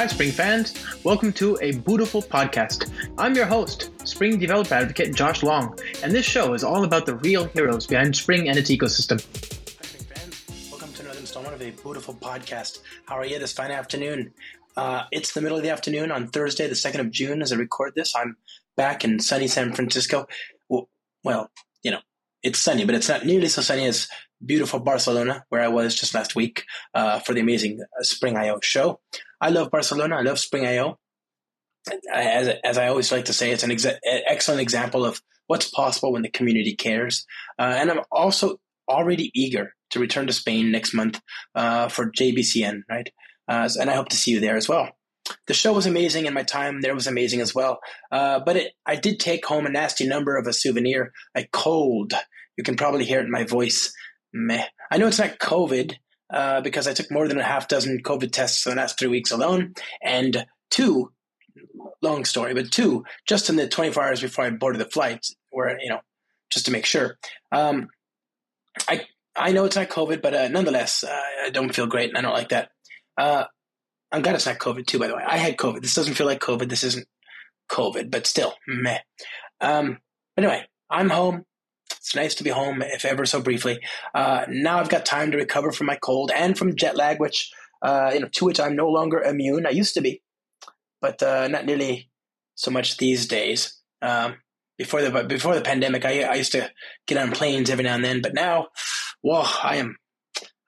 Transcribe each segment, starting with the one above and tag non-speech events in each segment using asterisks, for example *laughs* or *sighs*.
Hi, Spring fans. Welcome to a beautiful podcast. I'm your host, Spring developer advocate Josh Long, and this show is all about the real heroes behind Spring and its ecosystem. Hi, Spring fans. Welcome to another installment of a beautiful podcast. How are you this fine afternoon? Uh, it's the middle of the afternoon on Thursday, the 2nd of June, as I record this. I'm back in sunny San Francisco. Well, well, you know, it's sunny, but it's not nearly so sunny as beautiful Barcelona, where I was just last week uh, for the amazing uh, Spring IO show. I love Barcelona. I love Spring IO. As, as I always like to say, it's an exa- excellent example of what's possible when the community cares. Uh, and I'm also already eager to return to Spain next month uh, for JBCN, right? Uh, and I hope to see you there as well. The show was amazing, and my time there was amazing as well. Uh, but it, I did take home a nasty number of a souvenir, a cold. You can probably hear it in my voice. Meh. I know it's not COVID uh, because I took more than a half dozen COVID tests in the last three weeks alone, and two, long story, but two just in the 24 hours before I boarded the flight, where you know, just to make sure. Um, I I know it's not COVID, but uh, nonetheless, uh, I don't feel great, and I don't like that. Uh, I'm glad it's not COVID too, by the way. I had COVID. This doesn't feel like COVID. This isn't COVID, but still, meh. Um, anyway, I'm home. It's nice to be home, if ever so briefly. Uh, now I've got time to recover from my cold and from jet lag, which uh, you know, to which I'm no longer immune. I used to be, but uh, not nearly so much these days. Um, before the before the pandemic, I, I used to get on planes every now and then, but now, whoa, I am.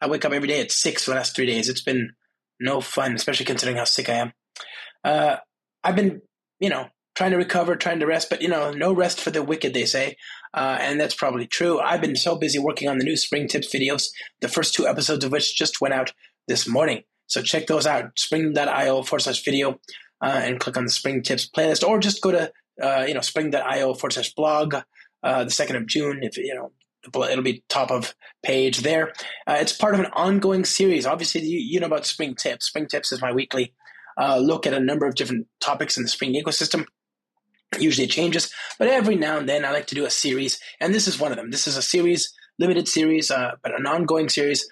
I wake up every day at six for the last three days. It's been no fun, especially considering how sick I am. Uh, I've been, you know, trying to recover, trying to rest, but you know, no rest for the wicked, they say, uh, and that's probably true. I've been so busy working on the new spring tips videos, the first two episodes of which just went out this morning. So check those out, spring.io forward slash video, uh, and click on the spring tips playlist, or just go to uh, you know spring.io forward slash blog. Uh, the second of June, if you know it'll be top of page there. Uh, it's part of an ongoing series. Obviously, you, you know about Spring Tips. Spring Tips is my weekly uh, look at a number of different topics in the Spring ecosystem. Usually it changes, but every now and then I like to do a series, and this is one of them. This is a series, limited series, uh, but an ongoing series.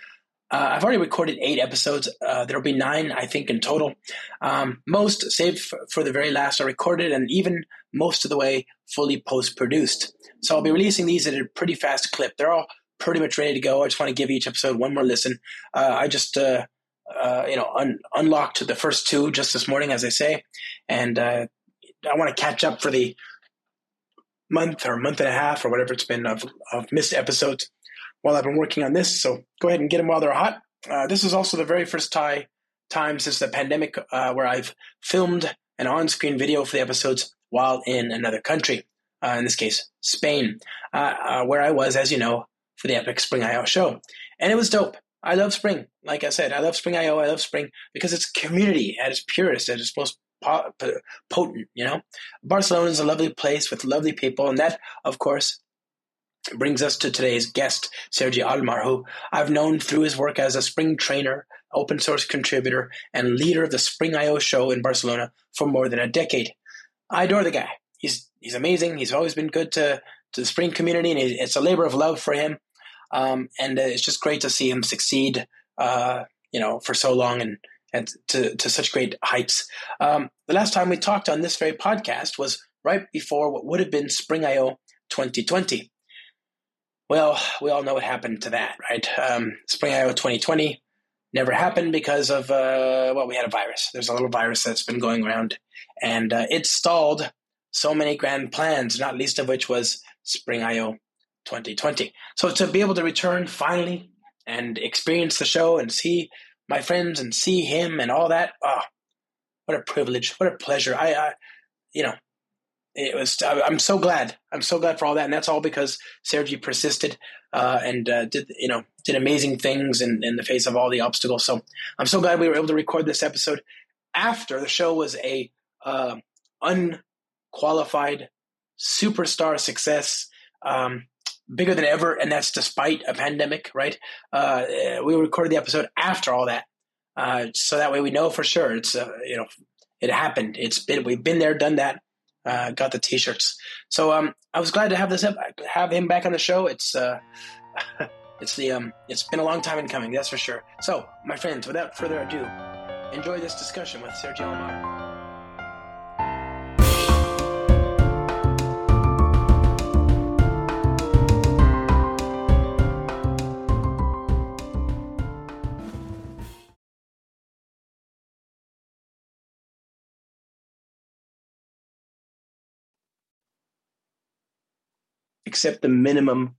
Uh, I've already recorded eight episodes. Uh, there'll be nine, I think, in total. Um, most, save for, for the very last, are recorded, and even most of the way fully post produced. So I'll be releasing these at a pretty fast clip. They're all pretty much ready to go. I just want to give each episode one more listen. Uh, I just, uh, uh, you know, un- unlocked the first two just this morning, as I say, and uh, I want to catch up for the month or month and a half or whatever it's been of, of missed episodes while I've been working on this. So go ahead and get them while they're hot. Uh, this is also the very first tie, time since the pandemic uh, where I've filmed an on-screen video for the episodes while in another country uh, in this case, Spain, uh, uh, where I was, as you know, for the Epic Spring IO show. And it was dope. I love spring. Like I said, I love Spring IO. I love spring because it's community at its purest, at its most potent, you know? Barcelona is a lovely place with lovely people. And that, of course, brings us to today's guest, Sergi Almar, who I've known through his work as a spring trainer, open source contributor, and leader of the Spring IO show in Barcelona for more than a decade. I adore the guy he's he's amazing. He's always been good to to the Spring community, and it's a labor of love for him. Um, and uh, it's just great to see him succeed, uh, you know, for so long and and to to such great heights. Um, the last time we talked on this very podcast was right before what would have been Spring IO 2020. Well, we all know what happened to that, right? Um, Spring IO 2020 never happened because of uh, well, we had a virus. There's a little virus that's been going around, and uh, it stalled so many grand plans, not least of which was Spring IO 2020. So to be able to return finally and experience the show and see my friends and see him and all that, oh, what a privilege, what a pleasure. I, I you know, it was. I'm so glad. I'm so glad for all that, and that's all because Sergi persisted uh, and uh, did you know did amazing things in, in the face of all the obstacles. So I'm so glad we were able to record this episode after the show was a uh, un qualified, superstar success, um, bigger than ever, and that's despite a pandemic, right? Uh, we recorded the episode after all that, uh, so that way we know for sure it's uh, you know it happened. It's been we've been there, done that. Uh, got the t-shirts. So um, I was glad to have this have him back on the show. It's uh, *laughs* it's the um, it's been a long time in coming, that's for sure. So my friends, without further ado, Enjoy this discussion with Sergi Almar. Accept the minimum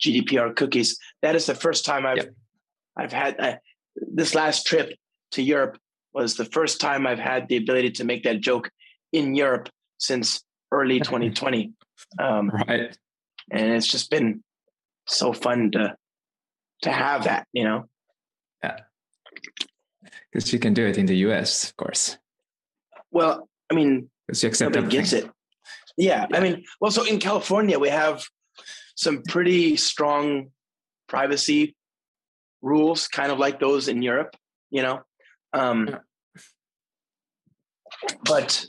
GDPR cookies. That is the first time I've yep. I've had uh, this last trip to Europe was the first time I've had the ability to make that joke in Europe since early *laughs* 2020. Um, right, and it's just been so fun to to have that, you know. Yeah, because you can do it in the US, of course. Well, I mean, because you accept nobody gets it. Yeah, yeah, I mean, well, so in California we have some pretty strong privacy rules, kind of like those in Europe, you know. Um, but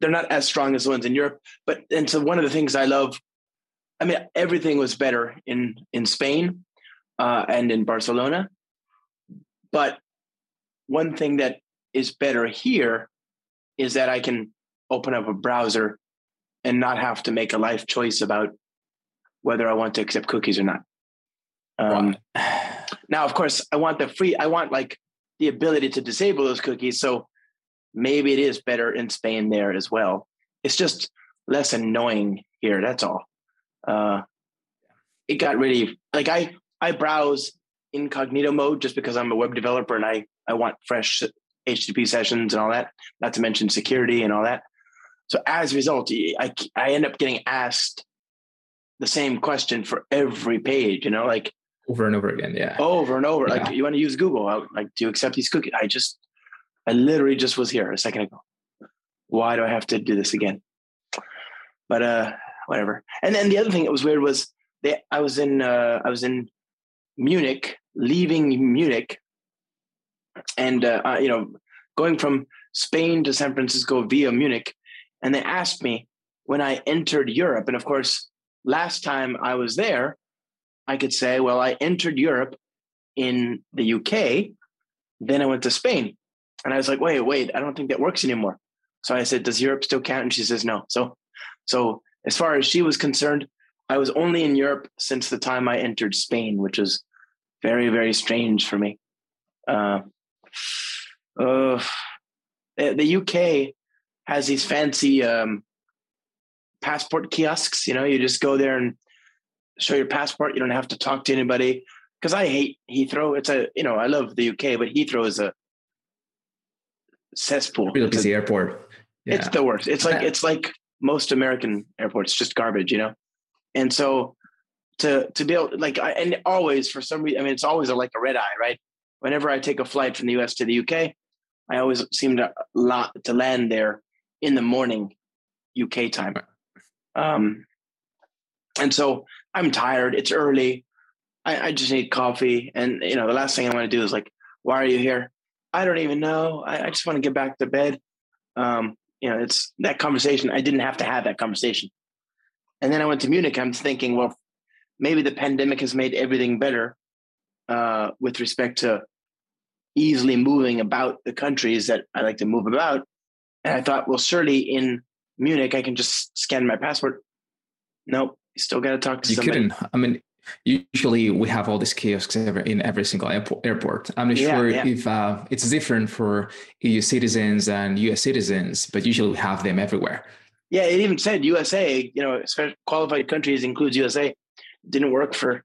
they're not as strong as the ones in Europe. But and so one of the things I love, I mean, everything was better in in Spain uh, and in Barcelona, but one thing that is better here is that I can open up a browser and not have to make a life choice about whether I want to accept cookies or not. Um, now, of course, I want the free. I want like the ability to disable those cookies. So maybe it is better in Spain there as well. It's just less annoying here. That's all. Uh, it got really like I I browse incognito mode just because I'm a web developer and I I want fresh HTTP sessions and all that. Not to mention security and all that. So as a result, I, I end up getting asked the same question for every page, you know, like over and over again. Yeah. Over and over. Yeah. Like you want to use Google. I, like, do you accept these cookies? I just, I literally just was here a second ago. Why do I have to do this again? But, uh, whatever. And then the other thing that was weird was they, I was in, uh, I was in Munich, leaving Munich and, uh, uh you know, going from Spain to San Francisco via Munich and they asked me when I entered Europe, and of course, last time I was there, I could say, well, I entered Europe in the UK, then I went to Spain. And I was like, wait, wait, I don't think that works anymore. So I said, does Europe still count? And she says, no. So, so as far as she was concerned, I was only in Europe since the time I entered Spain, which is very, very strange for me. Uh, uh, the UK has these fancy um, passport kiosks. You know, you just go there and show your passport. You don't have to talk to anybody. Because I hate Heathrow. It's a you know I love the UK, but Heathrow is a cesspool. Real busy airport. Yeah. It's the worst. It's like it's like most American airports, just garbage, you know. And so to to be able like I, and always for some reason, I mean, it's always a, like a red eye, right? Whenever I take a flight from the US to the UK, I always seem to lot to land there in the morning UK time. Um, and so I'm tired. It's early. I, I, just need coffee. And, you know, the last thing I want to do is like, why are you here? I don't even know. I, I just want to get back to bed. Um, you know, it's that conversation. I didn't have to have that conversation. And then I went to Munich. I'm thinking, well, maybe the pandemic has made everything better uh, with respect to easily moving about the countries that I like to move about. And I thought, well, surely in Munich, I can just scan my passport. Nope, you still got to talk to you somebody. couldn't. I mean, usually we have all these kiosks in every single airport. I'm not yeah, sure yeah. if uh, it's different for EU citizens and US citizens, but usually we have them everywhere. Yeah, it even said USA, you know, qualified countries includes USA. Didn't work for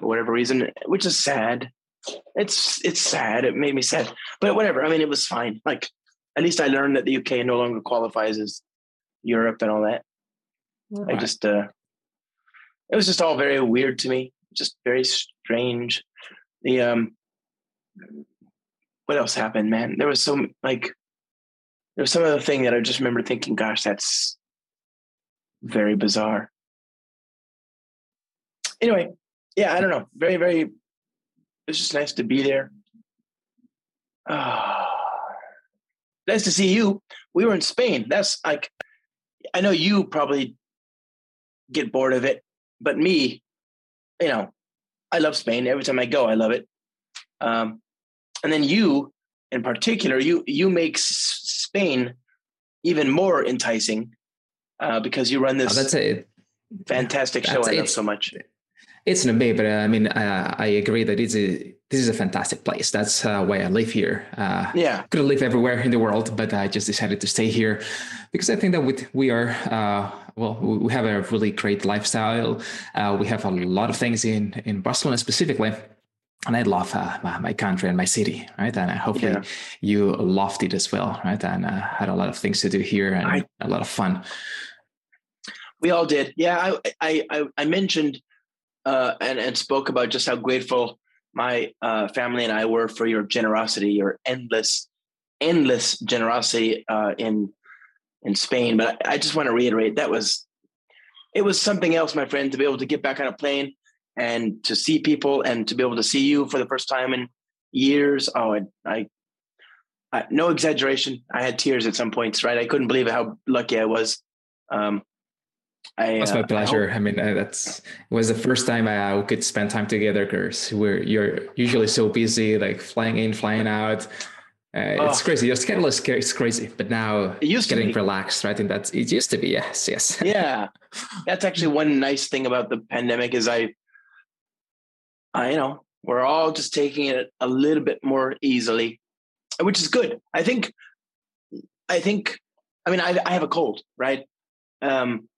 whatever reason, which is sad. It's it's sad. It made me sad, but whatever. I mean, it was fine. Like at least I learned that the UK no longer qualifies as Europe and all that. Right. I just, uh, it was just all very weird to me, just very strange. The, um, what else happened, man? There was some, like, there was some other thing that I just remember thinking, gosh, that's very bizarre. Anyway, yeah, I don't know. Very, very, it's just nice to be there. Ah. Nice to see you. We were in Spain. That's like, I know you probably get bored of it, but me, you know, I love Spain. Every time I go, I love it. Um, and then you in particular, you you make Spain even more enticing uh, because you run this. Oh, that's it. Fantastic show! I love so much. It's an amazing, but uh, I mean, uh, I agree that it's a this is a fantastic place. That's uh, why I live here. Uh, yeah, could live everywhere in the world, but I just decided to stay here because I think that with, we are uh, well, we have a really great lifestyle. Uh, we have a lot of things in in Barcelona specifically. And I love uh, my, my, country and my city, right? And hopefully yeah. you loved it as well, right? And I had a lot of things to do here and I, a lot of fun. We all did, yeah. I I I mentioned uh, and and spoke about just how grateful my uh, family and I were for your generosity, your endless, endless generosity uh, in in Spain. But I, just want to reiterate that was it was something else, my friend, to be able to get back on a plane and to see people and to be able to see you for the first time in years. Oh, I, I, I no exaggeration. I had tears at some points. Right, I couldn't believe how lucky I was. Um, I, that's my uh, pleasure. I, I mean, uh, that's it was the first time I could spend time together because we're you're usually so busy, like flying in, flying out. Uh, oh. It's crazy. Your schedule is it's crazy, but now it used getting relaxed, right? And that's it used to be. Yes, yes. *laughs* yeah, that's actually one nice thing about the pandemic is I, I you know, we're all just taking it a little bit more easily, which is good. I think, I think, I mean, I, I have a cold, right? Um,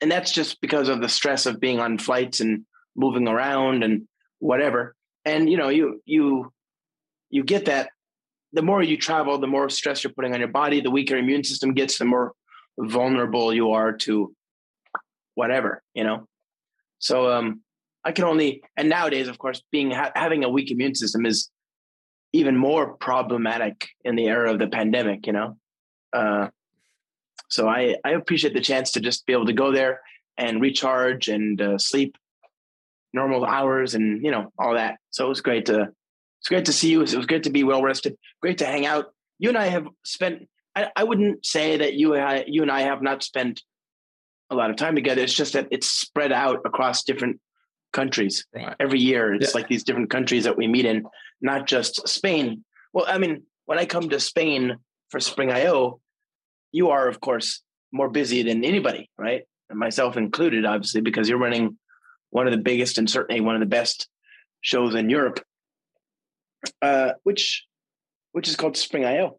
and that's just because of the stress of being on flights and moving around and whatever. And you know you you you get that. The more you travel the more stress you're putting on your body the weaker immune system gets the more vulnerable you are to whatever you know? So um i can only and nowadays of course being ha- having a weak immune system is even more problematic in the era of the pandemic you know? Uh so I, I appreciate the chance to just be able to go there and recharge and uh, sleep normal hours and you know all that. So it was great to it's great to see you. It was great to be well rested. Great to hang out. You and I have spent. I, I wouldn't say that you and I, you and I have not spent a lot of time together. It's just that it's spread out across different countries right. every year. It's yeah. like these different countries that we meet in, not just Spain. Well, I mean, when I come to Spain for Spring IO, you are, of course, more busy than anybody, right? And myself included, obviously, because you're running one of the biggest and certainly one of the best shows in Europe, uh, which which is called Spring IO.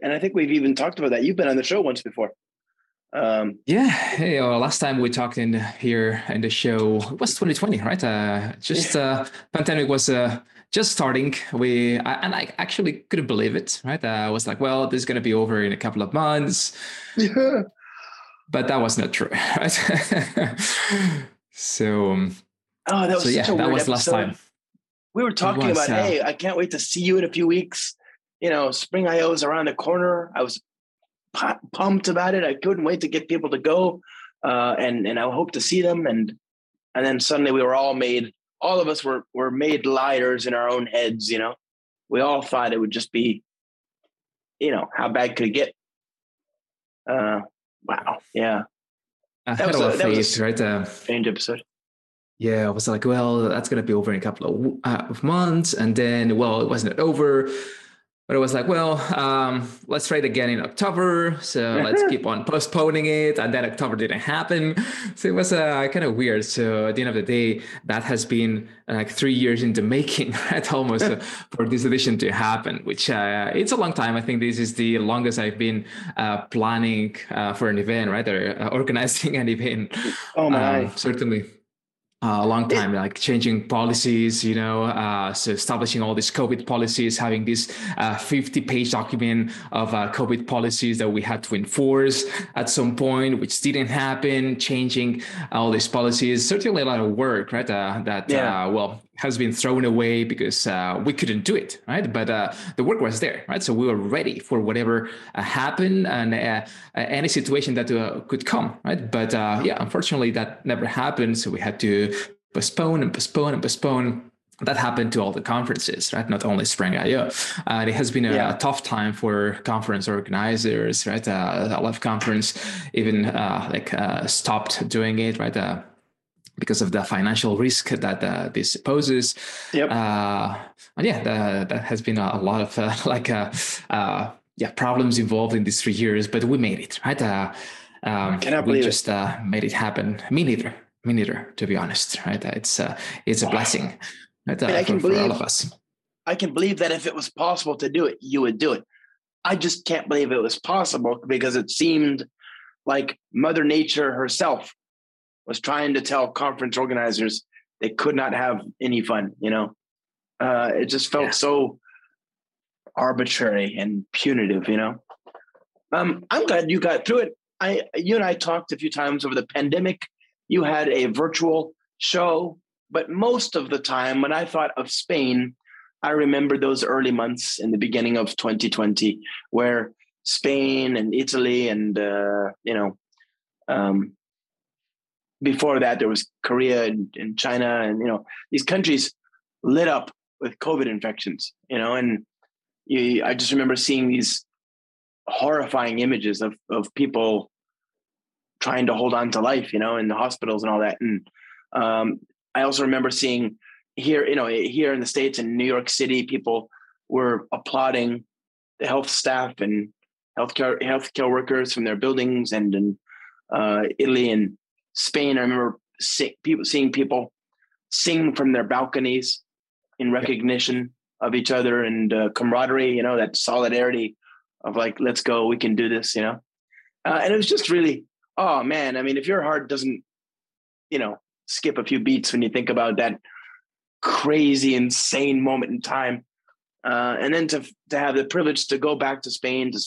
And I think we've even talked about that. You've been on the show once before. Um, yeah, hey, well, last time we talked in here in the show it was 2020, right? Uh, just uh, pandemic was uh, just starting we I, and i actually couldn't believe it right? I was like well this is going to be over in a couple of months. Yeah. but that was not true *laughs* right? So um, oh that was so, yeah that was episode. last time. We were talking was, about uh, hey i can't wait to see you in a few weeks. You know spring io is around the corner. I was pumped about it. I couldn't wait to get people to go uh, and and i hope to see them. And and then suddenly we were all made all of us were were made liars in our own heads. You know, we all thought it would just be, you know, how bad could it get? Uh, wow, yeah. I that had was a lot of faith, right? Uh, strange episode. Yeah, I was like, well, that's going to be over in a couple of, uh, of months. And then, well, it wasn't over. But it was like, well, um, let's try it again in October. So *laughs* let's keep on postponing it. And then October didn't happen. So it was uh, kind of weird. So at the end of the day, that has been like three years in the making, *laughs* right? Almost uh, *laughs* for this edition to happen, which uh, it's a long time. I think this is the longest I've been uh, planning uh, for an event, right? Or uh, organizing an event. Oh my! Um, certainly uh, a long time, like changing policies, you know, uh, so establishing all these COVID policies, having this uh, 50 page document of uh, COVID policies that we had to enforce at some point, which didn't happen, changing all these policies. Certainly a lot of work, right? Uh, that, yeah. Uh, well, has been thrown away because uh, we couldn't do it, right? But uh, the work was there, right? So we were ready for whatever uh, happened and uh, any situation that uh, could come, right? But uh, yeah, unfortunately, that never happened. So we had to postpone and postpone and postpone. That happened to all the conferences, right? Not only Spring IO. it has been a, yeah. a, tough time for conference organizers, right? a lot of conference even like stopped doing it, right? Because of the financial risk that uh, this poses. Yep. Uh, and yeah, the, that has been a, lot of uh, *laughs* like uh, uh, yeah problems involved in these three years, but we made it right. Uh, um, Cannot we believe just uh, made it happen. Me neither. Me neither. To be honest, right? It's uh, it's a blessing. Right, uh, I can for, for all of us. I can believe that if it was possible to do it, you would do it. I just can't believe it was possible because it seemed like Mother Nature herself was trying to tell conference organizers they could not have any fun. You know, uh, it just felt Yeah. so arbitrary and punitive. You know, um, I'm glad you got through it. I, you and I talked a few times over the pandemic. You had a virtual show, but most of the time, when I thought of Spain, I remember those early months in the beginning of 2020 where Spain and Italy and uh, you know um, before that there was Korea and, and China and you know these countries lit up with COVID infections you know and you, I just remember seeing these horrifying images of of people trying to hold on to life you know in the hospitals and all that. And um, I also remember seeing here, you know, here in the States in New York City, people were applauding the health staff and healthcare healthcare workers from their buildings, and in uh, Italy and Spain, I remember see, people seeing people sing from their balconies in recognition of each other and uh, camaraderie. You know, that solidarity of like, let's go, we can do this. You know, uh, and it was just really, oh man, I mean, if your heart doesn't, you know, skip a few beats when you think about that crazy, insane moment in time. Uh, and then to to have the privilege to go back to Spain, to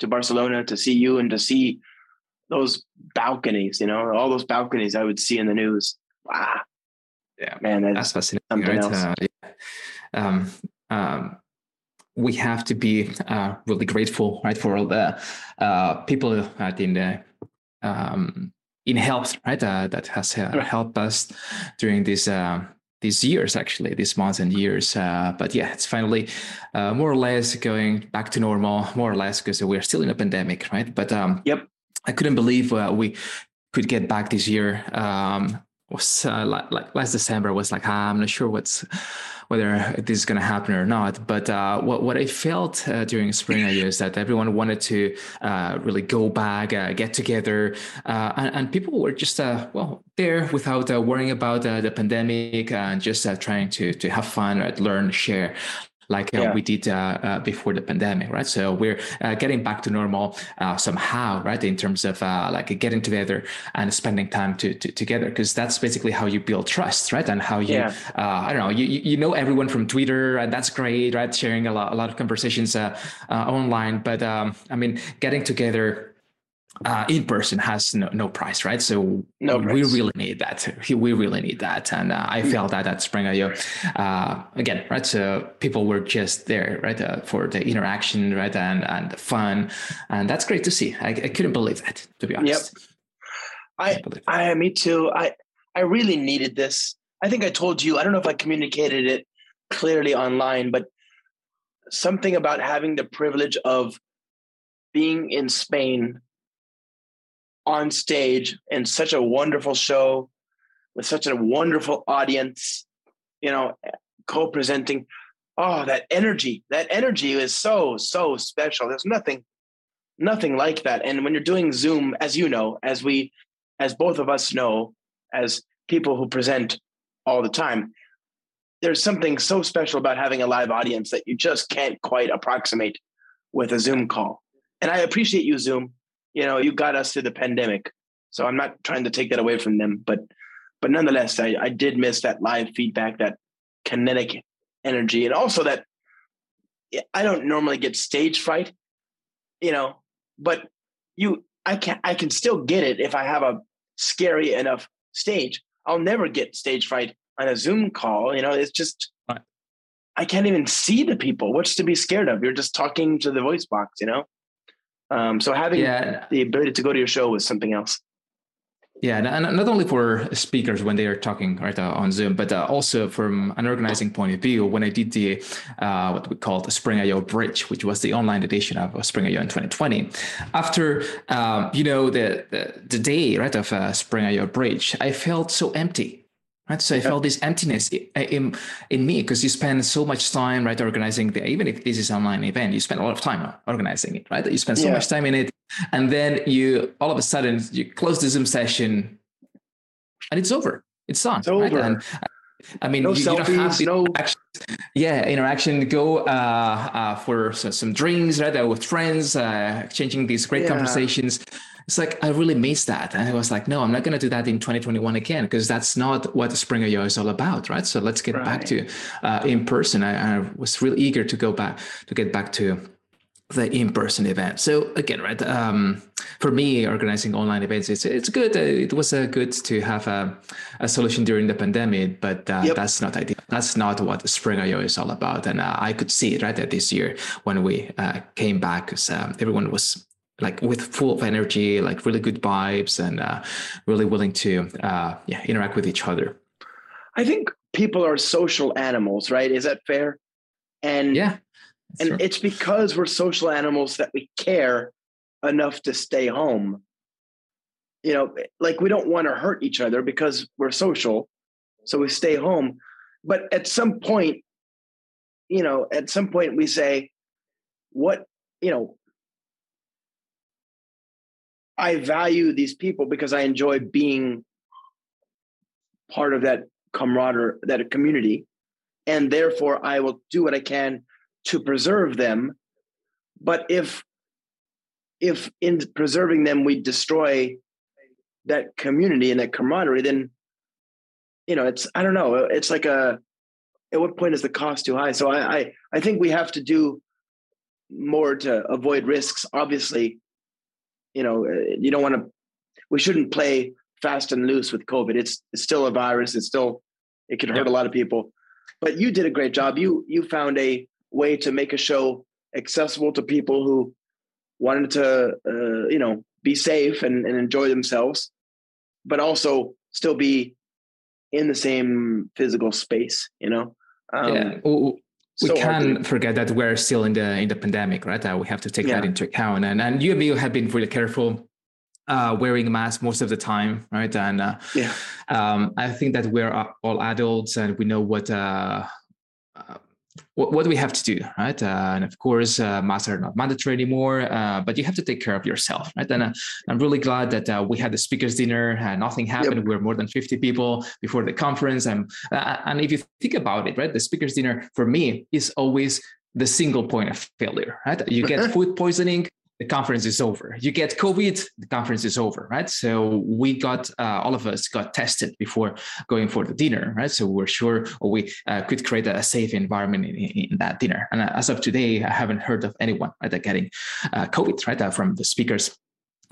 to Barcelona, to see you and to see those balconies, you know, all those balconies I would see in the news. Wow. Yeah. Man, That's that's fascinating, something right? else. Uh, yeah. um, um, we have to be uh, really grateful, right, for all the uh, people at in the um, in health, right, uh, that has uh, helped us during these uh, these years, actually, these months and years. Uh, but yeah, it's finally uh, more or less going back to normal, more or less, because we're still in a pandemic, right? But um, Yep. I couldn't believe uh, we could get back this year. Um, was uh, like, like last December was like ah, I'm not sure what's whether this is going to happen or not. But uh, what what I felt uh, during spring is that everyone wanted to uh, really go back, uh, get together, uh, and, and people were just well there without worrying about the pandemic and just trying to to have fun, right? learn, share like uh, Yeah. we did uh, uh, before the pandemic, right? So we're uh, getting back to normal uh, somehow, right? In terms of uh, like getting together and spending time to, to together, because that's basically how you build trust, right? And how you, Yeah. uh, I don't know, you you you know everyone from Twitter, and that's great, right? Sharing a lot a lot of conversations uh, uh, online, but um, I mean, getting together uh, in person has no, no price, right? So No we price. really need that. We really need that, and uh, I felt that at Spring IO uh, again, right? So people were just there, right, uh, for the interaction, right, and and the fun, and that's great to see. I, I couldn't believe that, to be honest. I Couldn't believe it. I me too. I I really needed this. I think I told you. I don't know if I communicated it clearly online, but something about having the privilege of being in Spain on stage in such a wonderful show with such a wonderful audience, you know, co-presenting. Oh, that energy. That energy is so so special. There's nothing nothing like that. And when you're doing Zoom, as you know, as we as both of us know, as people who present all the time, there's something so special about having a live audience that you just can't quite approximate with a Zoom call. And I appreciate you, Zoom. You know, you got us through the pandemic. So I'm not trying to take that away from them, but but nonetheless, I, I did miss that live feedback, that kinetic energy, and also that I don't normally get stage fright, you know, but you I can I can still get it if I have a scary enough stage. I'll never get stage fright on a Zoom call. You know, it's just Right. I can't even see the people. What's to be scared of? You're just talking to the voice box, you know. Um, so having Yeah, the ability to go to your show was something else. Yeah, and not only for speakers when they are talking right uh, on Zoom, but uh, also from an organizing point of view. When I did the uh, what we called the Spring IO Bridge, which was the online edition of Spring IO in 2020, after um, you know the, the, the day right of uh, Spring IO Bridge, I felt so empty right so i felt this emptiness in in me because you spend so much time right organizing the even if this is online event you spend a lot of time organizing it right you spend so yeah. much time in it and then you all of a sudden you close the zoom session and it's over it's done it's over. Right? And, I mean, no you, selfies, you don't have no interaction. yeah interaction. Go uh, uh, for some drinks, right, uh, with friends, uh, exchanging these great yeah. conversations it's like I really miss that. And I was like, no, I'm not going to do that in 2021 again because that's not what Spring IO is all about, right? So let's get right. back to uh, in person. I, I, was really eager to go back to get back to the in-person event. So again, right? Um, for me, organizing online events, it's it's good. It was uh, good to have a, a solution during the pandemic, but uh, yep. that's not ideal. That's not what Spring IO is all about. And uh, I could see it right that this year when we uh, came back, because um, everyone was like with full of energy, like really good vibes, and uh, really willing to uh, yeah interact with each other. I think people are social animals, right? Is that fair? And yeah, and true. it's because we're social animals that we care enough to stay home. You know, like we don't want to hurt each other because we're social, so we stay home. But at some point, you know, at some point we say, what you know I value these people because I enjoy being part of that camaraderie, that community. And therefore, I will do what I can to preserve them. But if if in preserving them we destroy that community and that camaraderie, then you know it's I don't know. It's like a at what point is the cost too high? So I I, I think we have to do more to avoid risks. Obviously, you know, uh, you don't want to. We shouldn't play fast and loose with COVID. It's it's still a virus. It's still it can hurt a lot of people. But you did a great job. You you found a way to make a show accessible to people who wanted to uh, you know be safe and, and enjoy themselves, but also still be in the same physical space. You know. Um, yeah we so can't forget that we're still in the in the pandemic, right? Uh, we have to take yeah. that into account. And and you and me have been really careful uh, wearing masks most of the time, right? And uh, yeah, um, I think that we're all adults and we know what uh what, what do we have to do, right? Uh, and of course, uh, masks are not mandatory anymore, uh, but you have to take care of yourself, right? And uh, I'm really glad that uh, we had the speakers dinner. Uh, nothing happened. Yep. We were more than 50 people before the conference, and and if you think about it, right, the speakers dinner for me is always the single point of failure, right? You get *laughs* food poisoning, the conference is over. You get COVID, the conference is over, right? So we got uh, all of us got tested before going for the dinner, right? So we're sure we uh, could create a safe environment in, in, that dinner. And as of today, I haven't heard of anyone right, getting uh, COVID, right, uh, from the speakers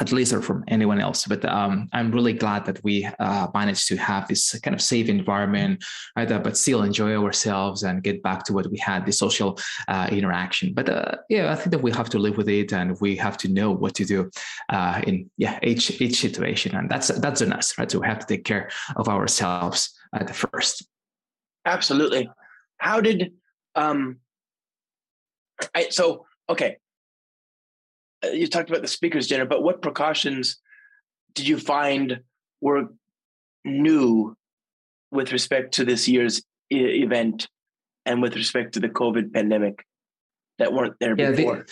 at least or from anyone else. But um, I'm really glad that we uh, managed to have this kind of safe environment? Uh, but still enjoy ourselves and get back to what we had, the social uh, interaction. But uh, yeah, I think that we have to live with it and we have to know what to do uh, in yeah each each situation, and that's that's on us, right? So we have to take care of ourselves at the first. Absolutely. How did um? I, so okay uh, you talked about the speakers dinner, but what precautions did you find were new with respect to this year's e- event and with respect to the COVID pandemic that weren't there yeah, before?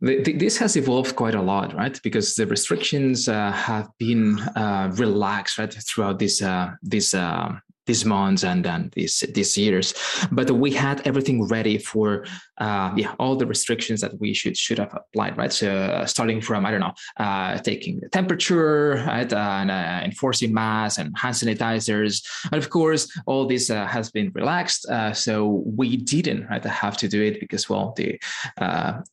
The, the, this has evolved quite a lot, right? Because the restrictions uh, have been uh, relaxed, right, throughout this uh, this uh, these months and then these these years. But we had everything ready for uh, yeah all the restrictions that we should should have applied right? So uh, starting from i don't know uh, taking the temperature right? And uh, enforcing masks and hand sanitizers. And of course all this uh, has been relaxed. So we didn't right have to do it because well the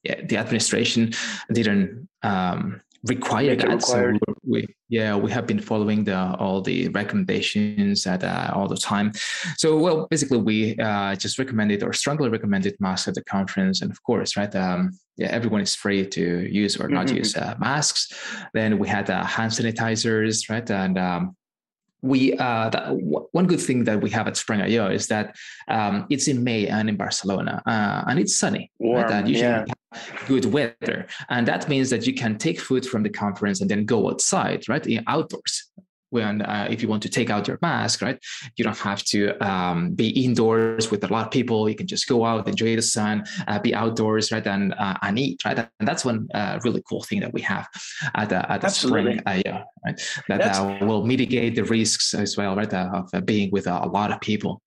yeah, the administration didn't um, require that. Required. So we yeah we have been following the all the recommendations at uh, all the time. So well basically we uh, just recommended or strongly recommended masks at the conference, and of course right um, yeah everyone is free to use or not mm-hmm. use uh, masks. Then we had uh, hand sanitizers right and um, we uh, that, one good thing that we have at Spring IO is that um, it's in May and in Barcelona, uh, and it's sunny. Warm, right? And usually yeah. good weather, and that means that you can take food from the conference and then go outside, right, in outdoors when uh, if you want to take out your mask right you don't have to um, be indoors with a lot of people. You can just go out enjoy the sun uh, be outdoors right and uh, and eat right? And that's one uh, really cool thing that we have at the, at the spring uh, yeah right? That uh, will mitigate the risks as well right of being with a, a, lot of people.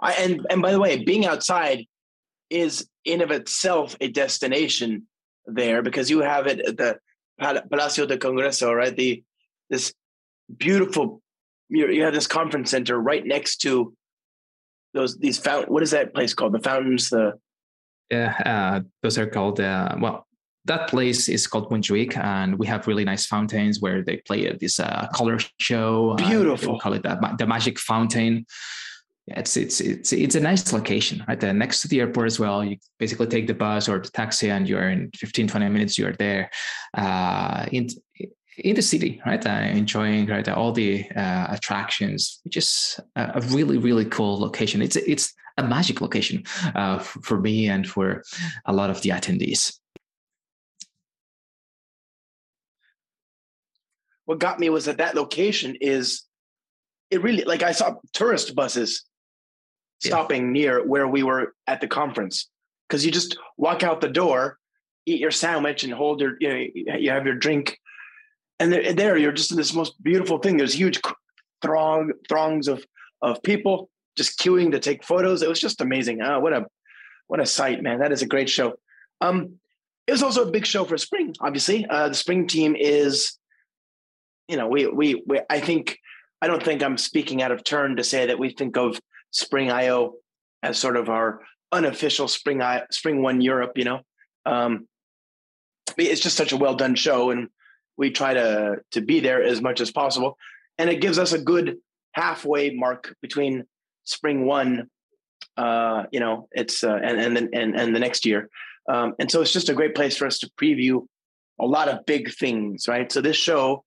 I, and and by the way being outside is in of itself a destination there because you have it at the Palacio de Congreso right? The this beautiful. You, you have this conference center right next to those these fountain. What is that place called? The fountains. The yeah, uh, those are called uh, well. That place is called Montjuic, and we have really nice fountains where they play this uh, color show. Beautiful. we call it the, the Magic Fountain it's it's it's it's a nice location right there next to the airport as well you basically take the bus or the taxi and you're in 15 20 minutes you're there uh, in in the city, right? Uh, enjoying right all the uh, attractions, which is a really really cool location. It's it's a magic location uh, for me and for a lot of the attendees. What got me was that that location is it really like I saw tourist buses stopping yeah. near where we were at the conference because you just walk out the door, eat your sandwich, and hold your you know you have your drink and there, there you're just in this most beautiful thing. There's huge throng throngs of of people just queuing to take photos. It was just amazing. Oh, what a what a sight, man! That is a great show. Um, it was also a big show for spring. Obviously, uh, the spring team is, you know, we, we we I think I don't think I'm speaking out of turn to say that we think of Spring IO as sort of our unofficial Spring I, Spring One Europe. You know, um, it's just such a well done show, and we try to to be there as much as possible, and it gives us a good halfway mark between spring one, uh, you know, it's uh, and and then and and the next year, um, and so it's just a great place for us to preview a lot of big things, right? So this show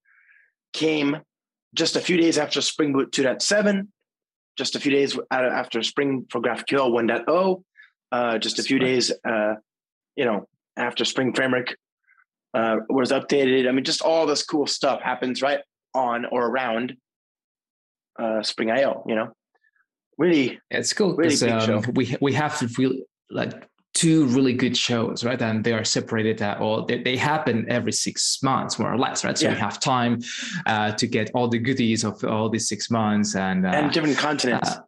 came just a few days after Spring Boot 2.7, just a few days after Spring for GraphQL 1.0, uh, just a few days, uh, you know, after Spring Framework uh, was updated. I mean, just all this cool stuff happens right on or around uh, Spring IO. You know, really, it's cool. Really um, we we have really like two really good shows, right? And they are separated at all. They, they happen every six months, more or less, right? So yeah. we have time uh, to get all the goodies of all these six months and uh, and different continents. Uh,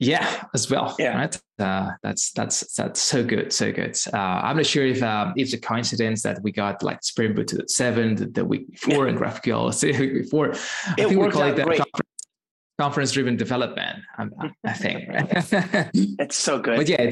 yeah, as well. Yeah. Right. Uh, that's that's that's so good, so good. Uh, I'm not sure if um, it's a coincidence that we got like Spring Boot two seven the, the week before yeah. and GraphQL the week before. I think *laughs* we call it that conference, conference driven development. I, I think. Right? it's so good. But yeah,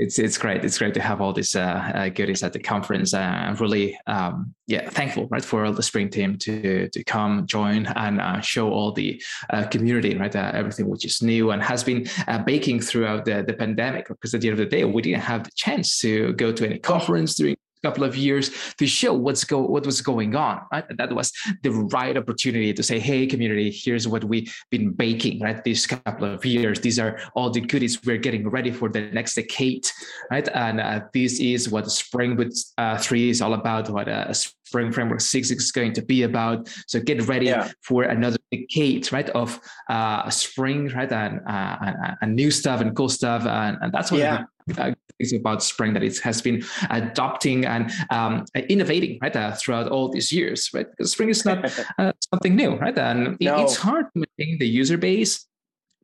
it's it's great. It's great to have all these uh, uh, goodies at the conference. Uh, I'm really um, yeah thankful right for all the spring team to to come join and uh, show all the uh, community right uh, everything which is new and has been baking throughout the, the pandemic because at the end of the day we didn't have the chance to go to any conference during couple of years to show what's go what was going on. Right? That was the right opportunity to say, "Hey, community, here's what we've been baking right these couple of years. These are all the goodies we're getting ready for the next decade, right? And uh, this is what Spring Boot uh, Three is all about. What uh, Spring Framework Six is going to be about. So get ready yeah. for another decade, right? Of uh, spring, right, and, uh, and, and new stuff and cool stuff, and, and that's what yeah uh, things about Spring that it has been adopting and um, innovating right uh, throughout all these years, right? Because Spring is not *laughs* uh, something new, right? And no. it's hard to maintain the user base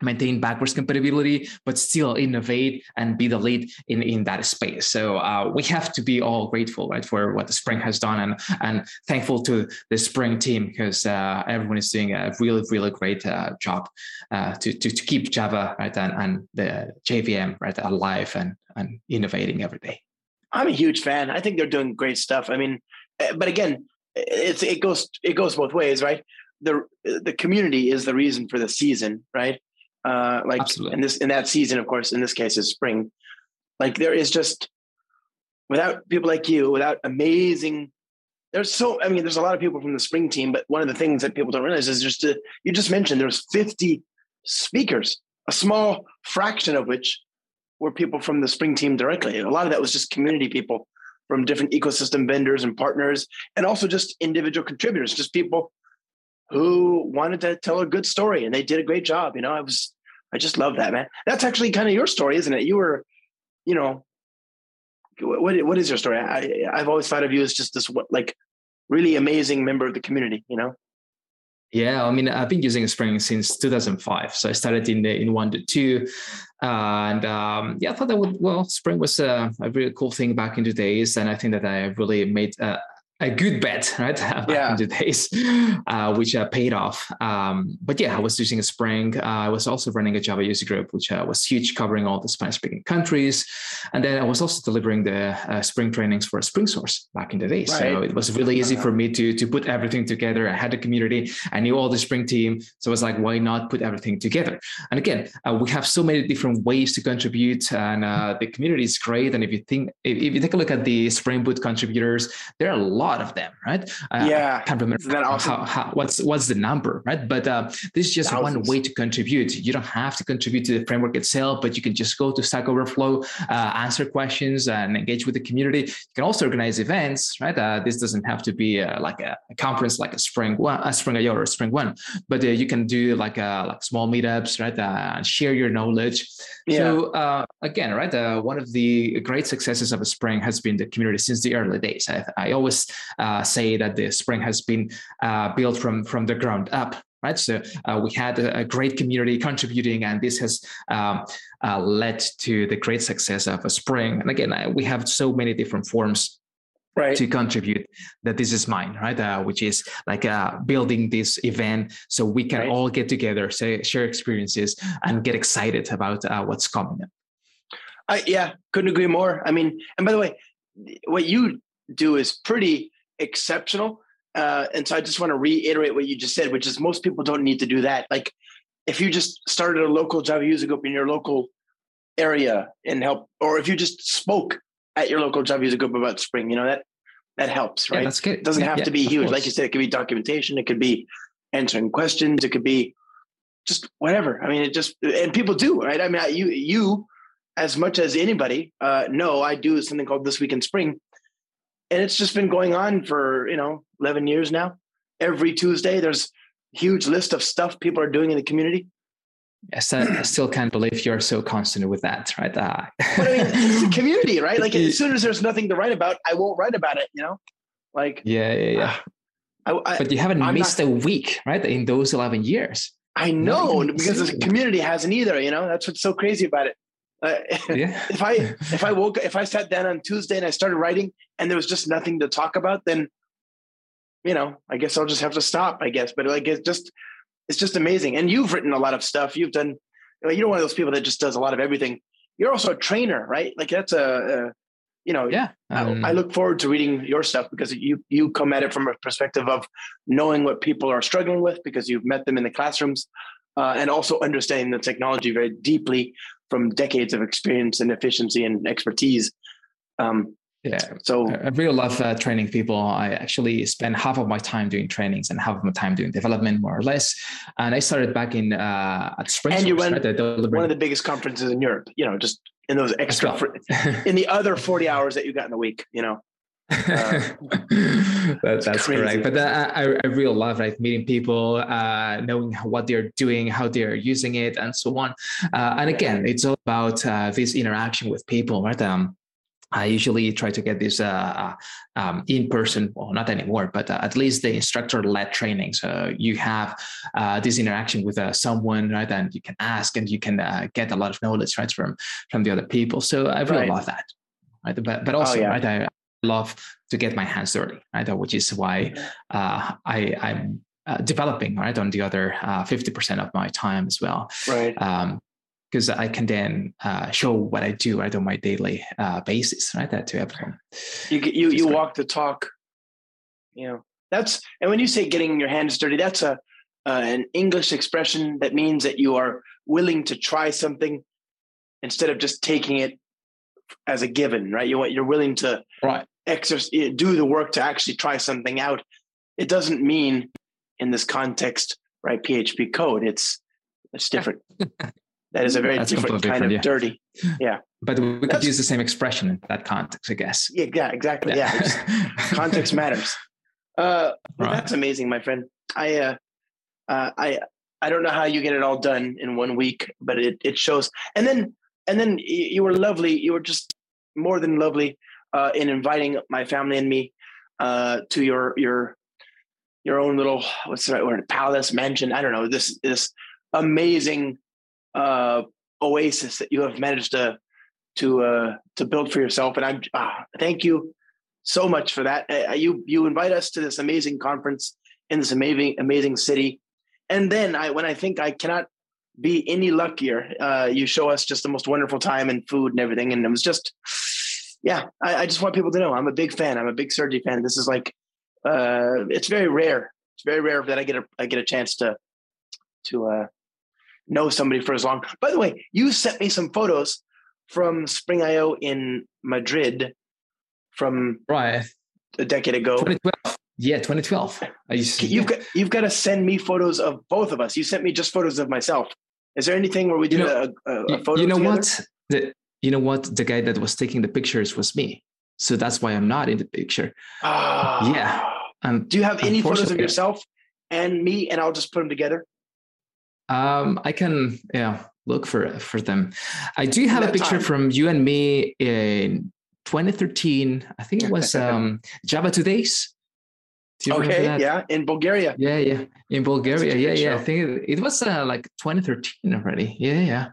maintain backwards compatibility, but still innovate and be the lead in, in that space. So uh, we have to be all grateful, right, for what the Spring has done and and thankful to the Spring team because uh, everyone is doing a really really great uh, job uh, to, to to keep Java right and, and the JVM right alive and and innovating every day. I'm a huge fan. I think they're doing great stuff. I mean, eh, but again, it's it goes it goes both ways, right? The the community is the reason for the season, right? Uh, like Absolutely. in this in that season, of course, in this case is spring. Like there is just without people like you, without amazing. There's so I mean, there's a lot of people from the spring team, but one of the things that people don't realize is just to, you just mentioned there's 50 speakers, a small fraction of which were people from the spring team directly. A lot of that was just community people from different ecosystem vendors and partners, and also just individual contributors, just people who wanted to tell a good story and they did a great job. You know, I was, I just love that, man. That's actually kind of your story, isn't it? You were, you know, what, what is your story? I, I've always thought of you as just this, like, really amazing member of the community, you know? Yeah, I mean, I've been using Spring since 2005. So I started in the, in one to two, uh, and um, yeah, I thought that would well, Spring was a, a, really cool thing back in the days, and I think that I really made uh, a good bet, right? *laughs* Back Yeah. in the days, uh, which uh, paid off. Um, but yeah, I was using a Spring. Uh, I was also running a Java user group, which uh, was huge, covering all the Spanish-speaking countries. And then I was also delivering the uh, Spring trainings for Spring Source back in the day. So it was really easy for me to to put everything together. I had a community. I knew all the Spring team, so I was like, why not put everything together? And again, uh, we have so many different ways to contribute, and uh, the community is great. And if you think, if, if you take a look at the Spring Boot contributors, there are a lot of them, right? Uh, Yeah. I can't remember Isn't that awesome? how, how, what's what's the number, right? But uh, this is just one Thousands. way to contribute. You don't have to contribute to the framework itself, but you can just go to Stack Overflow, uh, answer questions, and engage with the community. You can also organize events, right? Uh, this doesn't have to be uh, like a, a conference like a Spring One, a Spring IO or a Spring One, but uh, you can do like uh, like small meetups, right? Uh, and share your knowledge. Yeah. So uh, again, right, uh, one of the great successes of a Spring has been the community since the early days. I, I always uh, say that the Spring has been uh, built from from the ground up. Right, so uh, we had a, a great community contributing, and this has um, uh, led to the great success of a Spring. And again, I, we have so many different forms right. to contribute that this is mine right uh, which is like uh, building this event so we can Right. all get together say, share experiences and get excited about uh, what's coming up I yeah, couldn't agree more. I mean, and by the way, what you do is pretty exceptional. Uh, and so I just want to reiterate what you just said, which is most people don't need to do that. Like if you just started a local Java user group in your local area and help, or if you just spoke at your local Java user group about Spring, you know, that that helps, yeah right? that's good It doesn't Yeah, have yeah, to be huge. course. Like you said, it could be documentation, it could be answering questions, it could be just whatever. I mean, it just and people do, right? I mean, I- you you as much as anybody uh, know, I do something called This Week in Spring, and it's just been going on for you know eleven years now. Every Tuesday, there's huge list of stuff people are doing in the community. I still, I still can't believe you're so constant with that right uh, But I mean, it's the community, right? Like as *laughs* soon as there's nothing to write about, I won't write about it. You know, like yeah yeah yeah I, I, but you haven't I'm missed a week right in those 11 years I know because the community hasn't either. You know, that's what's so crazy about it. Uh, yeah *laughs* if I *laughs* if I woke if I sat down on Tuesday and I started writing and there was just nothing to talk about, then you know, I guess I'll just have to stop. I guess, but like it's just it's just amazing. And you've written a lot of stuff. You've done. You know, you're one of those people that just does a lot of everything. You're also a trainer, right? Like that's a, a you know. yeah I- um, I look forward to reading your stuff because you you come at it from a perspective of knowing what people are struggling with because you've met them in the classrooms, uh, and also understanding the technology very deeply from decades of experience and efficiency and expertise. Um, yeah so I really love uh, training people. I actually spend half of my time doing trainings and half of my time doing development, more or less. And I started back in uh, at Spring And you went right? One of the biggest conferences in Europe, you know, just in those extra well. *laughs* in the other 40 hours that you got in a week, you know. *laughs* that, that's crazy. correct. But uh, I, I really love like meeting people, uh, knowing what they're doing, how they're using it, and so on. Uh, and again, it's all about uh, this interaction with people, right? Um, I usually try to get this uh, um, in person, well, not anymore, but uh, at least the instructor led training. So you have uh, this interaction with uh, someone, right? And you can ask and you can uh, get a lot of knowledge, right, from from the other people. So I really Right. love that, right? But but also, yeah. right, I love to get my hands dirty, right? Which is why uh, I I'm uh, developing, right, on the other uh, fifty percent of my time as well Right. um, because I can then uh, show what I do right on my daily uh, basis, right? That to everyone. You you you walk the talk. You know, That's and when you say getting your hands dirty, that's a uh, an English expression that means that you are willing to try something instead of just taking it as a given, right? You want you're willing to right exercise, do the work to actually try something out. It doesn't mean in this context, right? PHP code. It's it's different. *laughs* that is a very That's different kind different, of yeah. dirty. Yeah. but we could use the same expression in that context i guess Yeah. Yeah. Exactly. Yeah. it's- context *laughs* matters. Uh, Right. that's amazing, my friend. I, uh, uh, I, I don't know how you get it all done in one week, but it it shows. And then, and then you were lovely. You were just more than lovely uh, in inviting my family and me uh, to your your your own little what's the right word palace mansion. I don't know this this amazing uh, oasis that you have managed to to uh, to build for yourself. And I'm ah, thank you so much for that. Uh, you you invite us to this amazing conference in this amazing amazing city, and then I when I think I cannot be any luckier, uh, you show us just the most wonderful time and food and everything, and it was just yeah. I, I just want people to know I'm a big fan. I'm a big Sergi fan. This is like uh, it's very rare. It's very rare that I get a I get a chance to to uh, know somebody for as long. By the way, you sent me some photos from Spring IO in Madrid from right a decade ago. 2012 yeah 2012 I used to- You've got you've got to send me photos of both of us. You sent me just photos of myself. Is there anything where we did You a, a, a you, photo? you know together? what the, you know what the guy that was taking the pictures was me so that's why i'm not in the picture Ah. Yeah. and Do you have any photos of yourself and me, and I'll just put them together? Um, I can yeah look for for them. I do have a picture time. from you and me in 2013. I think it was um, Java2Days. Okay, yeah, in Bulgaria. Yeah, yeah, in Bulgaria. Yeah, yeah. I think it, was uh, like 2013 already. Yeah, yeah.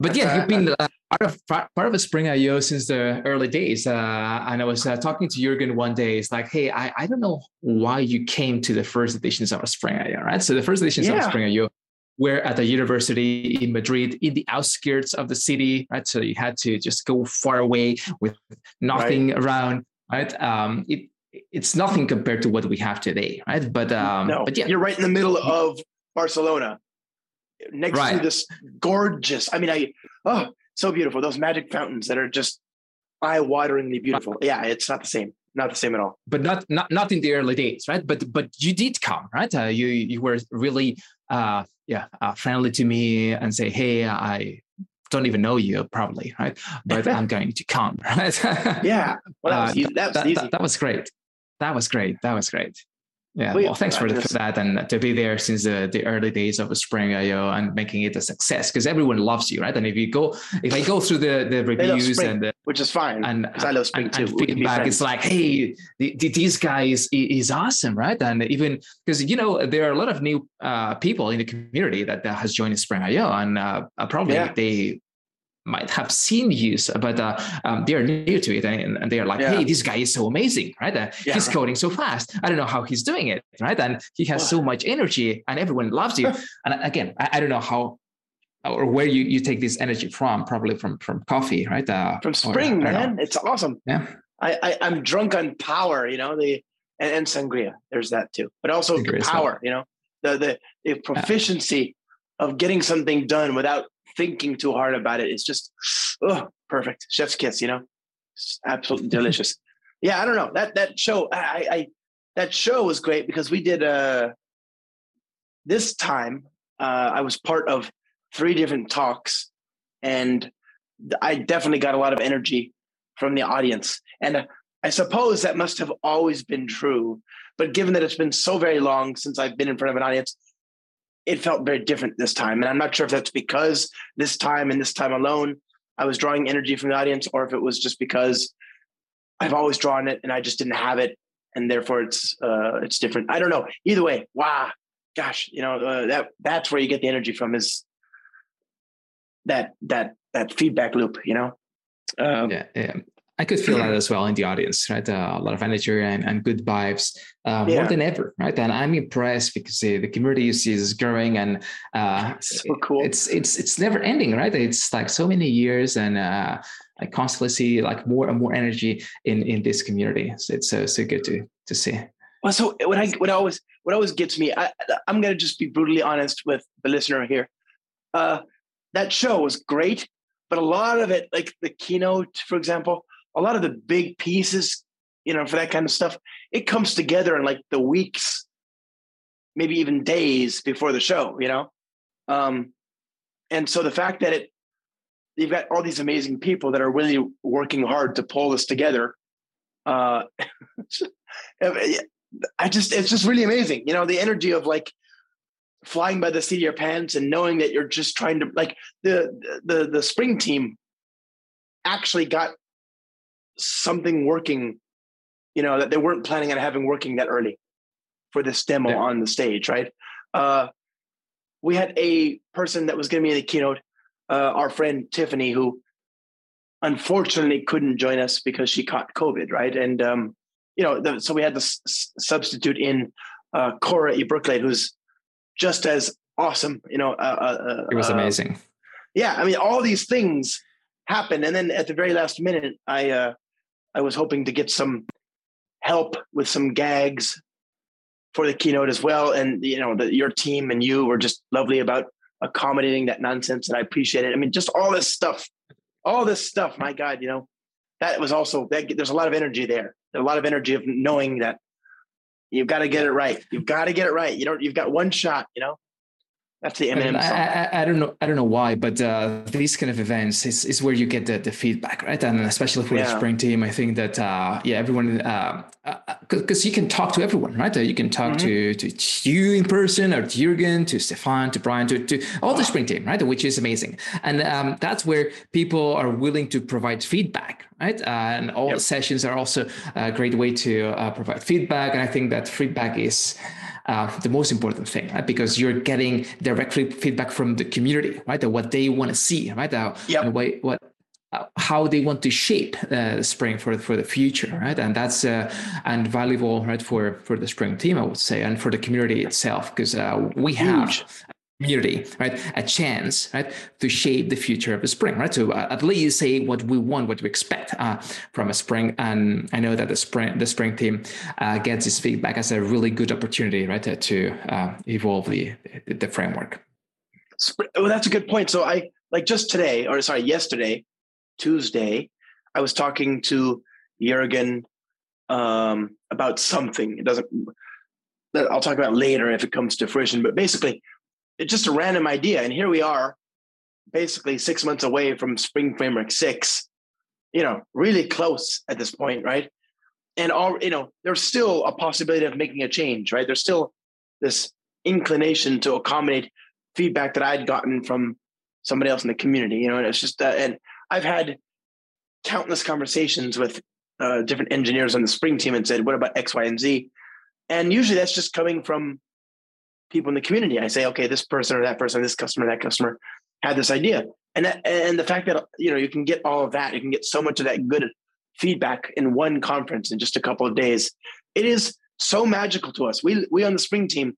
But yeah, you've been *laughs* uh, part of part of a Spring IO since the early days. Uh, and I was uh, talking to Jurgen one day. It's like, hey, I, I don't know why you came to the first editions of a Spring IO, right? So the first editions of Yeah. Spring IO were at a university in Madrid, in the outskirts of the city, right? So you had to just go far away with nothing around, right? Um, it it's nothing compared to what we have today, right? But um, no, but yeah, you're right in the middle of Barcelona, next to this gorgeous. I mean, I oh, so beautiful. Those magic fountains that are just eye-wateringly beautiful. Yeah, it's not the same. Not the same at all. but not not not in the early days, right? But but you did come, right? Uh, you you were really uh, yeah uh, friendly to me and say, hey, I don't even know you probably, right? But *laughs* I'm going to come, *laughs* right? Yeah, well, that was Uh, easy. That was easy. that, that was great. That was great. That was great. Yeah. Wait, well, thanks for, I the, just- for that and to be there since the, the early days of Spring IO and making it a success because everyone loves you, right? And if you go, if I go through the, the reviews Spring. and the, which is fine and I love spring and, too. and We can be feedback. It's like, hey, the, the, this guy is is awesome, right? And even because you know there are a lot of new uh, people in the community that, that has joined Spring IO, and uh, uh, probably Yeah. they might have seen you, but uh, um, they are new to it, and, and they are like, Yeah. hey, this guy is so amazing, right? Uh, Yeah. He's coding so fast. I don't know how he's doing it, right? And he has so much energy, and everyone loves you. *laughs* and again, I, I don't know how. Or where you, you take this energy from? Probably from from coffee, right? Uh, from spring, know. man. It's awesome. Yeah. I, I I'm drunk on power, you know, the and, and sangria. There's that too, but also Sangria as well. power, you know, the the the proficiency of getting something done without thinking too hard about it. It's just oh, perfect, chef's kiss, you know, it's absolutely *laughs* delicious. Yeah, I don't know that that show. I, I I that show was great because we did uh this time. Uh, I was part of three different talks, and I definitely got a lot of energy from the audience. And I suppose that must have always been true. But given that it's been so very long since I've been in front of an audience, it felt very different this time. And I'm not sure if that's because this time and this time alone, I was drawing energy from the audience, or if it was just because I've always drawn it and I just didn't have it. And therefore it's uh, it's different. I don't know. Either way, wow, gosh, you know, uh, that that's where you get the energy from is that that that feedback loop, you know? Um, yeah, yeah. I could feel that *clears throat* as well in the audience, right? Uh, a lot of energy and, and good vibes, uh, Yeah. more than ever, right? And I'm impressed because the, the community is, is growing and uh, *laughs* So cool. it's it's it's never ending, right? It's like so many years, and uh, I constantly see like more and more energy in in this community. So it's so so good to to see. Well, so what I what I always what always gets me, I, I'm gonna just be brutally honest with the listener here. Uh, that show was great, but a lot of it, like the keynote, for example, a lot of the big pieces, you know, for that kind of stuff, it comes together in like the weeks, maybe even days before the show, you know. Um, and so the fact that it, you've got all these amazing people that are really working hard to pull this together. Uh, *laughs* I just, it's just really amazing. You know, the energy of like flying by the seat of your pants and knowing that you're just trying to like the, the, the spring team actually got something working, you know, that they weren't planning on having working that early for this demo yeah. on the stage. Right. Uh, we had a person that was going to be in the keynote, uh, our friend Tiffany, who unfortunately couldn't join us because she caught COVID, right? And um, you know, the, so we had to s- substitute in uh, Cora E. Brooklyn, who's just as awesome. You know, uh, uh, uh it was amazing. yeah, I mean, all these things happened, and then at the very last minute, I uh, I was hoping to get some help with some gags for the keynote as well. And you know, the, your team and you were just lovely about accommodating that nonsense, and I appreciate it. I mean, just all this stuff, all this stuff. My God, you know, that was also that. There's a lot of energy there. A lot of energy of knowing that you've got to get it right. You've got to get it right. You don't. You've got one shot. You know. That's the Eminem I, I, I, don't know. I don't know why, but uh, these kind of events is, is where you get the, the feedback, right? And especially for yeah. the spring team, I think that uh, yeah, everyone because uh, uh you can talk to everyone, right? Uh, you can talk mm-hmm. to to you in person, or to Jürgen, to Stefan, to Brian, to, to all the spring team, right? Which is amazing, and um, that's where people are willing to provide feedback, right? Uh, and all yep. sessions are also a great way to provide feedback, and I think that feedback is uh, the most important thing, right? Because you're getting direct feedback from the community, right? what they want to see, right? Uh, yep. what, what uh, how they want to shape uh, spring for for the future, right? And that's uh, and valuable, right, for for the spring team, I would say, and for the community itself, because uh, we have Right? A chance, right, to shape the future of the spring, right? To uh, at least say what we want, what we expect uh, from a spring. And I know that the spring, the spring team uh, gets this feedback as a really good opportunity, right, to, to uh, evolve the, the framework. Well, that's a good point. So I like just today, or sorry, yesterday, Tuesday, I was talking to Jurgen um, about something. It doesn't. I'll talk about later if it comes to fruition. But basically, it's just a random idea. And here we are, basically six months away from Spring Framework 6, you know, really close at this point, right? And all, you know, there's still a possibility of making a change, right? There's still this inclination to accommodate feedback that I'd gotten from somebody else in the community, you know, and it's just, uh, and I've had countless conversations with uh, different engineers on the Spring team and said, what about X, Y, and Z? And usually that's just coming from people in the community. I say, okay, this person or that person, this customer, that customer had this idea. And that, and the fact that you know you can get all of that, you can get so much of that good feedback in one conference in just a couple of days. It is so magical to us. We we on the spring team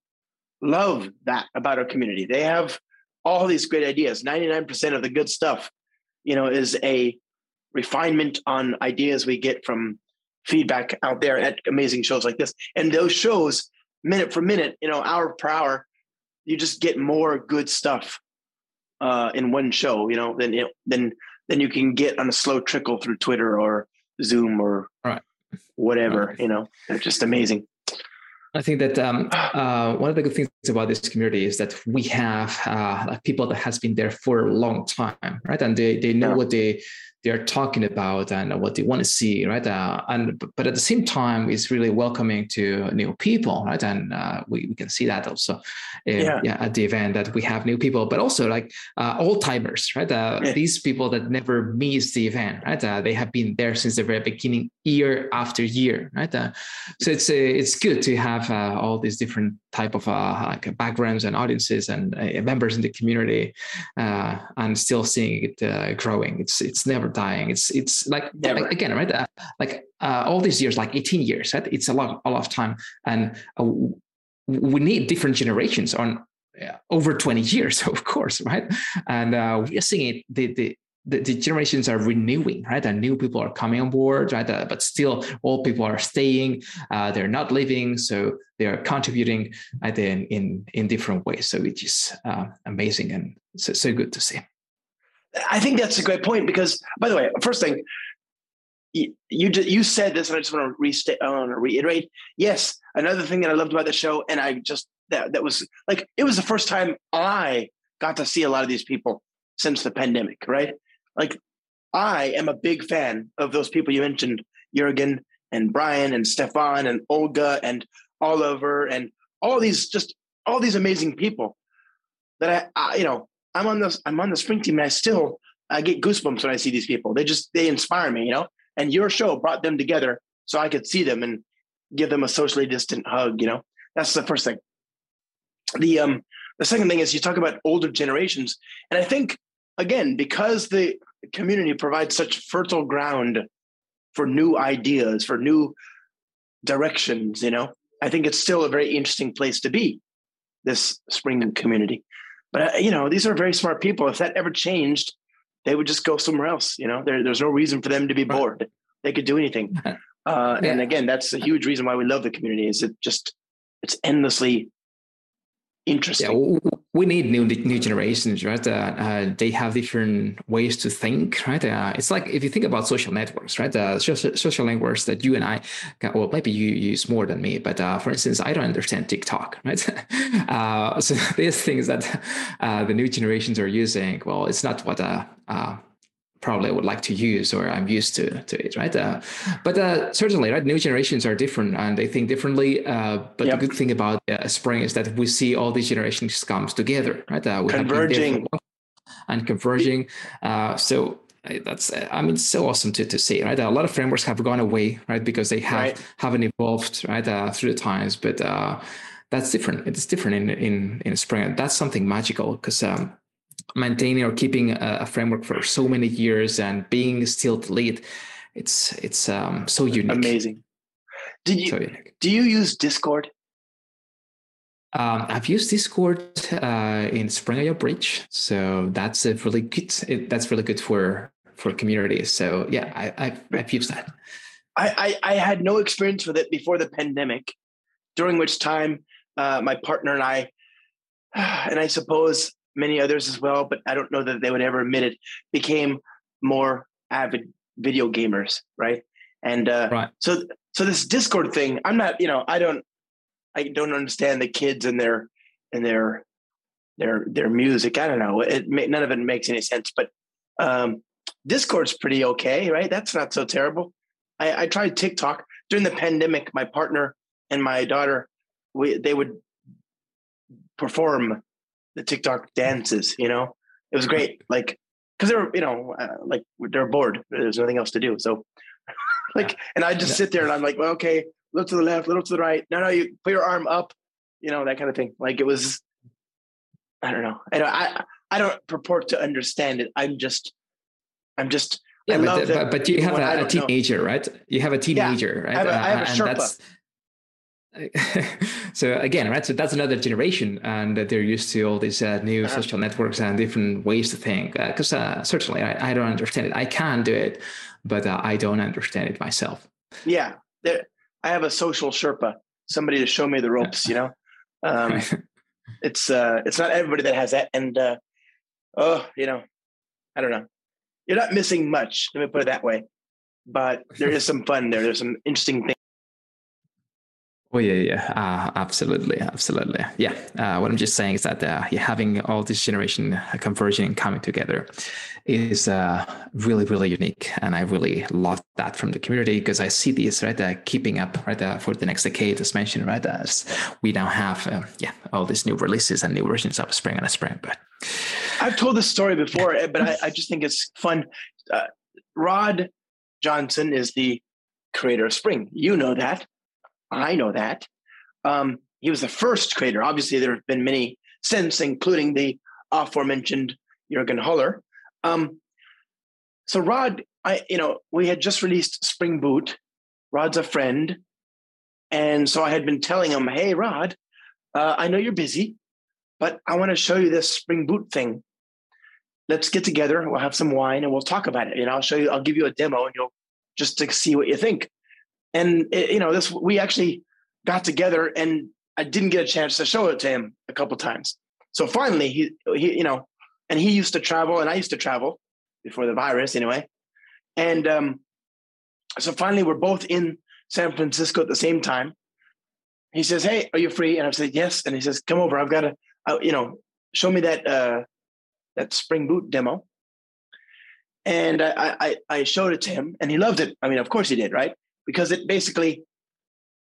love that about our community. They have all these great ideas. 99% of the good stuff, you know, is a refinement on ideas we get from feedback out there at amazing shows like this. And those shows minute for minute, you know, hour per hour, you just get more good stuff uh, in one show, you know, than you know, than than you can get on a slow trickle through Twitter or Zoom or right. whatever. Right. You know, they're just amazing. I think that um, uh, one of the good things about this community is that we have uh, people that has been there for a long time, right? And they they know yeah. what they they're talking about and what they want to see, right? Uh, and but at the same time, it's really welcoming to new people, right? And uh, we, we can see that also, uh, yeah. yeah. at the event that we have new people, but also like uh, old timers, right? Uh, yeah. These people that never miss the event, right? Uh, they have been there since the very beginning, year after year, right? so it's it's good to have all these different type of like backgrounds and audiences and members in the community, and still seeing it growing. It's it's never dying. It's it's like Never. again, right? Uh, like uh, all these years, like 18 years, right? It's a lot, a lot of time, and uh, we need different generations on uh, over 20 years, *laughs* of course, right? And uh, we are seeing it the, the the, the, generations are renewing, right? And new people are coming on board, right? But still, old people are staying. Uh, they're not leaving, so they are contributing right, in, in in different ways. So it is uh, amazing and so, so good to see. I think that's a great point because, by the way, first thing, you you, you said this, and I just want to restate, I want to reiterate. Yes, another thing that I loved about the show, and I just that that was like it was the first time I got to see a lot of these people since the pandemic, right? Like I am a big fan of those people you mentioned, Jurgen and Brian and Stefan and Olga and Oliver and all these just all these amazing people that I, I you know I'm on the I'm on the spring team and I still I get goosebumps when I see these people. They just they inspire me, you know. And your show brought them together so I could see them and give them a socially distant hug. You know, that's the first thing. The um the second thing is you talk about older generations, and I think again because the community provides such fertile ground for new ideas, for new directions. You know, I think it's still a very interesting place to be. This spring community. But uh, you know, these are very smart people. If that ever changed, they would just go somewhere else. You know, there, there's no reason for them to be bored. They could do anything. *laughs* Uh, yeah. And again, that's a huge reason why we love the community. Is it just it's endlessly interesting. Yeah, we need new new generations, right? Uh, uh, they have different ways to think, right? Uh, it's like if you think about social networks, right? Uh, social, social networks that you and I, well, maybe you use more than me, but uh, for instance, I don't understand TikTok, *laughs* right? Uh, so *laughs* these things that the new generations are using, well, it's not what probably would like to use or I'm used to to it, right? Uh, but uh, certainly, right, new generations are different and they think differently. Uh, but yep. the good thing about uh, Spring is that we see all these generations comes together, right? Uh, converging and converging. Uh, so that's I mean so awesome to, to see right a lot of frameworks have gone away right because they have right. haven't evolved right uh, through the times but uh, that's different it's different in in in spring that's something magical because um, maintaining or keeping a, a, framework for so many years and being still the lead it's it's um, so unique amazing did you so do you use discord um, I've used Discord uh, in Spring Bridge, so that's a really good. It, that's really good for for communities. So yeah, I, have I've used that. I, I, I had no experience with it before the pandemic, during which time uh, my partner and I, *sighs* and I suppose many others as well, but I don't know that they would ever admit it, became more avid video gamers, right? And uh, right. so so this Discord thing, I'm not, you know, I don't I don't understand the kids and their and their their their music. I don't know. It none of it makes any sense. But um, Discord's pretty okay, right? That's not so terrible. I, I tried TikTok during the pandemic. My partner and my daughter, we they would perform the TikTok dances. You know, it was great. Like because they were, you know, uh, like they're bored. There's nothing else to do. So, *laughs* like, and I just sit there and I'm like, well, okay, look to the left, little to the right. No, no, you put your arm up. You know that kind of thing. Like it was. I don't know. I don't. I, I don't purport to understand it. I'm just. I'm just. Yeah, but, but, but, you have a, a teenager, know. right? You have a teenager, yeah, right? I have a, I have a uh, Sherpa. *laughs* so again, right? So that's another generation, and they're used to all these uh, new uh-huh. social networks and different ways to think. Because uh, uh, certainly, I, I, don't understand it. I can do it, but uh, I don't understand it myself. Yeah, there, I have a social Sherpa, somebody to show me the ropes. You know, *laughs* um, it's uh, it's not everybody that has that, and uh, oh, you know, I don't know. You're not missing much. Let me put it that way. But there is some fun there. There's some interesting things Oh yeah, yeah, uh, absolutely, absolutely. Yeah, uh, what I'm just saying is that uh, having all this generation converging and coming together is uh, really, really unique, and I really love that from the community because I see this right uh, keeping up right uh, for the next decade, as mentioned, right as we now have yeah all these new releases and new versions of Spring and a Spring. But I've told this story before, but I, I just think it's fun. Rod Johnson is the creator of Spring. You know that. I know that. Um, he was the first creator. Obviously, there have been many since, including the aforementioned Jurgen Holler. Um, so Rod, I you know, we had just released Spring Boot. Rod's a friend, and so I had been telling him, "Hey, Rod, uh, I know you're busy, but I want to show you this Spring Boot thing." let's get together. We'll have some wine and we'll talk about it. You know, I'll show you. I'll give you a demo, and you'll just to see what you think. And it, you know, this we actually got together, and I didn't get a chance to show it to him a couple times. So finally, he he you know, and he used to travel, and I used to travel before the virus, anyway. And um, so finally, we're both in San Francisco at the same time. He says, "Hey, are you free?" And I said, "Yes." And he says, "Come over. I've got to, uh, you know, show me that uh, that Spring Boot demo." And I, I I showed it to him, and he loved it. I mean, of course he did, right? Because it basically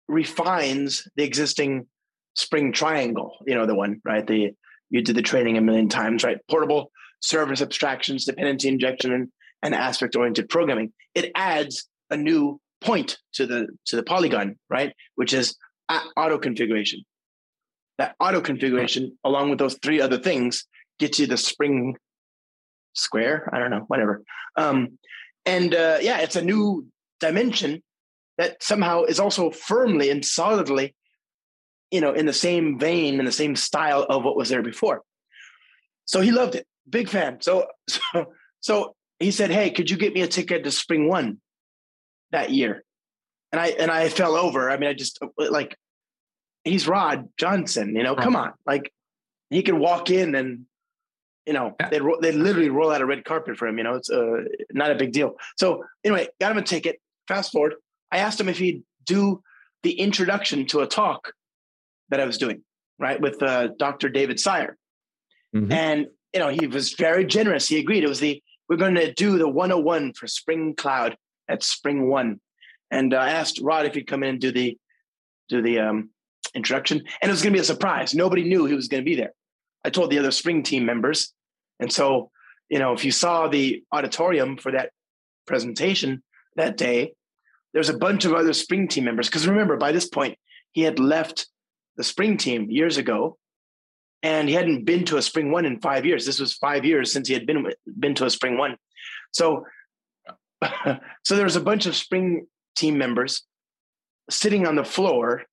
refines the existing Spring Triangle. You know, the one, right? The you did the training a million times, right? Portable service abstractions, dependency injection, and, and aspect oriented programming. It adds a new point to the to the polygon, right? Which is auto configuration. That auto configuration, along with those three other things, gets you the spring square. I don't know, whatever. Um, and uh, yeah, it's a new dimension that somehow is also firmly and solidly, you know, in the same vein, in the same style of what was there before. So he loved it, big fan. So *laughs* so so he said, "Hey, could you get me a ticket to Spring One that year?" And I and I fell over. I mean, I just like he's Rod Johnson. You know, come on, like he could walk in and you know yeah. they they literally roll out a red carpet for him. You know, it's uh, not a big deal. So anyway, got him a ticket. Fast forward, I asked him if he'd do the introduction to a talk that I was doing, right, with uh, Dr. David Syer, mm-hmm. and you know he was very generous. He agreed. It was the we're going to do the 101 for Spring Cloud at Spring One, and uh, I asked Rod if he'd come in and do the do the um, introduction, and it was going to be a surprise. Nobody knew he was going to be there. I told the other spring team members, and so you know, if you saw the auditorium for that presentation that day, there's a bunch of other spring team members. Because remember, by this point, he had left the spring team years ago, and he hadn't been to a spring one in five years. This was five years since he had been been to a spring one. So, *laughs* so there was a bunch of spring team members sitting on the floor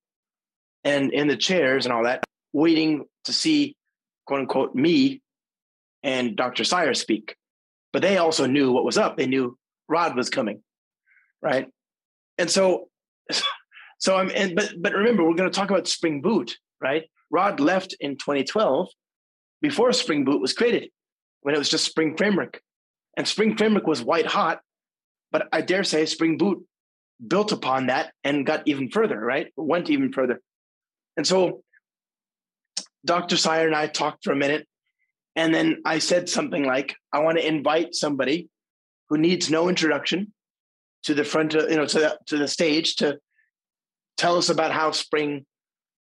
and in the chairs and all that, waiting to see, quote unquote, me and Dr. Syer speak. But they also knew what was up. They knew Rod was coming, right? And so, so I'm. And but but remember, we're going to talk about Spring Boot, right? Rod left in 2012 before Spring Boot was created, when it was just Spring Framework, and Spring Framework was white hot. But I dare say Spring Boot built upon that and got even further, right? Went even further. And so Dr. Syer and I talked for a minute. And then I said something like, I want to invite somebody who needs no introduction to the front of, you know, to the, to the stage to tell us about how spring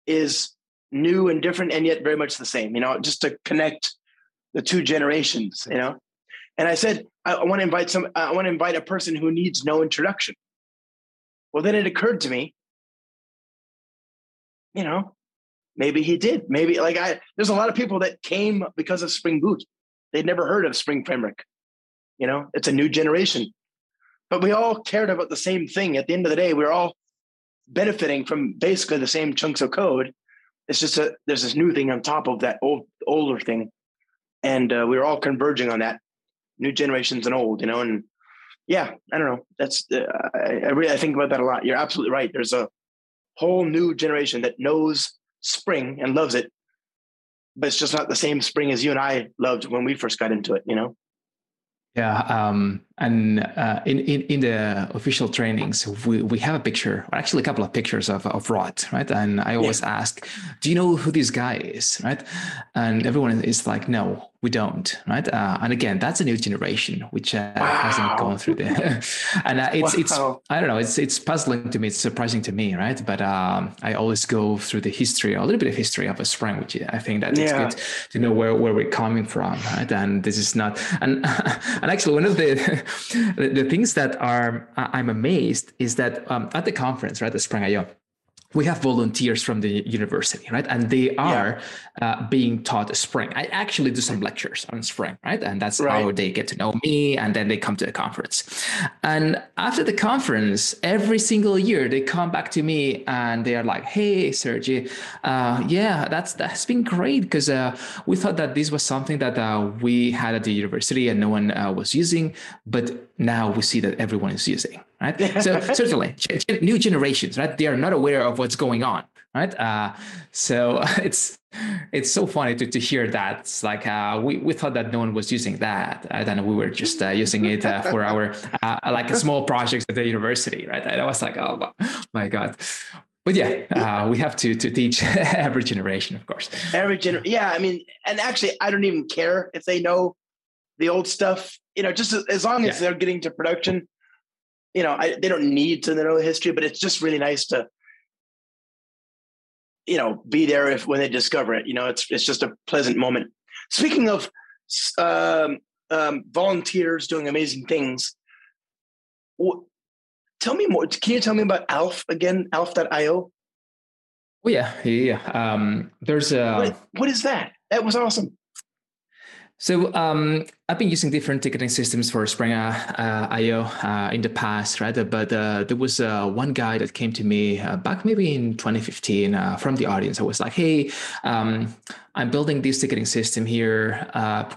is new and different and yet very much the same, you know, just to connect the two generations, you know. And I said, I, I want to invite some, I want to invite a person who needs no introduction. Well, then it occurred to me you know, maybe he did. Maybe like I there's a lot of people that came because of Spring Boot. They'd never heard of Spring Framework. You know, it's a new generation. But we all cared about the same thing. At the end of the day, we are all benefiting from basically the same chunks of code. It's just a there's this new thing on top of that old older thing, and uh, we are all converging on that. New generations and old, you know, and yeah, I don't know. That's uh, I, I really I think about that a lot. You're absolutely right. There's a whole new generation that knows spring and loves it but it's just not the same spring as you and i loved when we first got into it you know yeah, um, and uh, in, in in the official trainings, we, we have a picture, or actually a couple of pictures of of Rod, right? And I always yeah. ask, "Do you know who this guy is?" Right? And everyone is like, "No, we don't." Right? Uh, and again, that's a new generation which uh, wow. hasn't gone through the. *laughs* and uh, it's wow. it's I don't know, it's it's puzzling to me, it's surprising to me, right? But um, I always go through the history, a little bit of history of a spring, which I think that yeah. it's good to know where where we're coming from, right? And this is not and. *laughs* And actually, one of the the things that are I'm amazed is that um, at the conference, right, the Spring IO, we have volunteers from the university, right? And they are yeah. uh, being taught Spring. I actually do some lectures on Spring, right? And that's right. how they get to know me, and then they come to the conference. And after the conference, every single year they come back to me and they are like, "Hey, Sergi, uh, yeah, that's that's been great because uh, we thought that this was something that uh, we had at the university and no one uh, was using, but now we see that everyone is using." Right? *laughs* So certainly, new generations, right? They are not aware of what's going on, right? Uh, so *laughs* it's it's so funny to, to hear that. It's like uh, we we thought that no one was using that, and then we were just uh, using it uh, for our uh, like small projects at the university, right? And I was like, oh my god. But yeah, uh, we have to to teach *laughs* every generation, of course. Every gener, yeah. I mean, and actually, I don't even care if they know the old stuff. You know, just as long as yeah. they're getting to production, you know, I, they don't need to know the history, but it's just really nice to, you know, be there if when they discover it. You know, it's it's just a pleasant moment. Speaking of um, um, volunteers doing amazing things, what, tell me more. Can you tell me about Alf again? Alf.io. Oh yeah, yeah. Um, there's a. What, what is that? That was awesome. So um, I've been using different ticketing systems for Spring uh, IO uh, in the past, right? But uh, there was uh, one guy that came to me uh, back maybe in 2015 uh, from the audience. I was like, "Hey, um, I'm building this ticketing system here.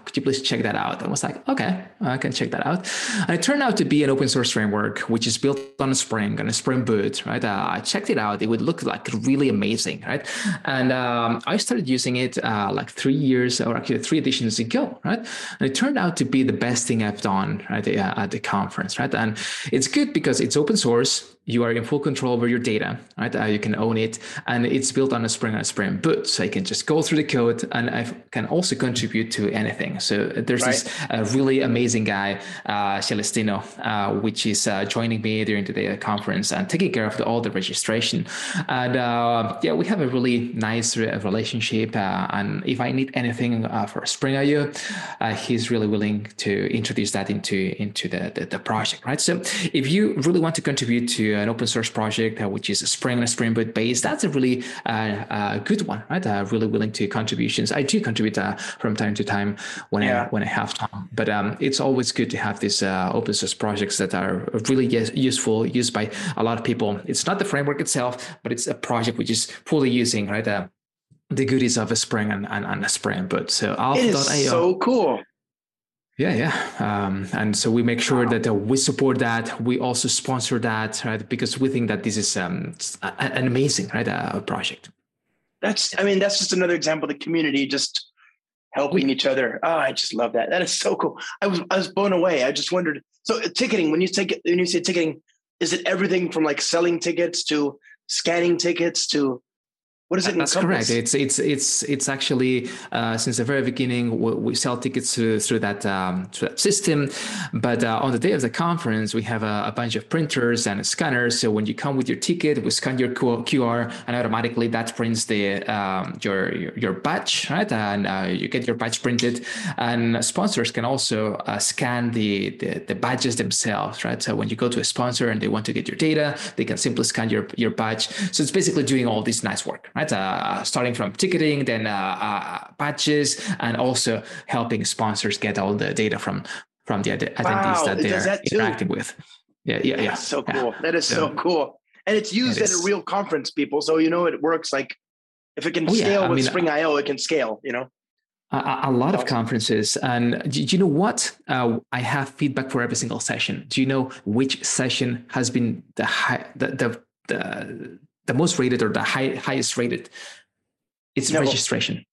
could you please check that out?" I was like, "Okay, I can check that out." And it turned out to be an open source framework, which is built on Spring on a Spring Boot, right? I checked it out. It would look like really amazing, right? And um, I started using it like three years or actually three editions ago, right? And it turned to be the best thing I've done at the conference, right? And it's good because it's open source you are in full control over your data, right? Uh, you can own it, and it's built on a Spring on Spring Boot, so I can just go through the code, and I can also contribute to anything. So there's right. this uh, really amazing guy, uh, Celestino, uh, which is uh, joining me during the conference and taking care of the, all the registration. And uh, yeah, we have a really nice re- relationship. Uh, and if I need anything for Spring IO, he's really willing to introduce that into into the, the the project, right? So if you really want to contribute to an open source project, uh, which is a Spring and a Spring Boot based, that's a really uh, good one, right? Uh, really willing to contributions. I do contribute uh, from time to time when yeah. I when I have time, but um, it's always good to have these uh, open source projects that are really useful, used by a lot of people. It's not the framework itself, but it's a project which is fully using right uh, the goodies of a Spring and, and, and a Spring Boot. So Alpha. It is so cool. Yeah, yeah. Um, and so we make sure that uh, we support that. We also sponsor that, right? Because we think that this is um, an amazing, right, uh, project. That's, I mean, that's just another example of the community just helping each other. Oh, I just love that. That is so cool. I was, I was blown away. I just wondered. So ticketing, when you take when you say ticketing, is it everything from like selling tickets to scanning tickets to what is it? That's correct. It's it's it's it's actually uh, since the very beginning we, we sell tickets through, through that um, through that system. But uh, on the day of the conference, we have a, a, bunch of printers and scanners. So when you come with your ticket, we scan your QR, and automatically that prints the um, your, your, your badge, right? And uh, you get your badge printed. And sponsors can also uh, scan the, the the badges themselves, right? So when you go to a sponsor and they want to get your data, they can simply scan your your badge. So it's basically doing all this nice work, right? Right? Uh, starting from ticketing, then uh, patches, uh, and also helping sponsors get all the data from from the attendees wow, that they're that interacting with. Yeah, yeah, yeah. That's so cool. Yeah. That is so, so, cool. And it's used it at a real conference, people. So you know it works like if it can oh, scale yeah. with mean, Spring IO, it can scale, you know? A, a lot of conferences. And do, do you know what? Uh, I have feedback for every single session. Do you know which session has been the high, the, the, the the most rated or the high, highest rated. It's no. registration.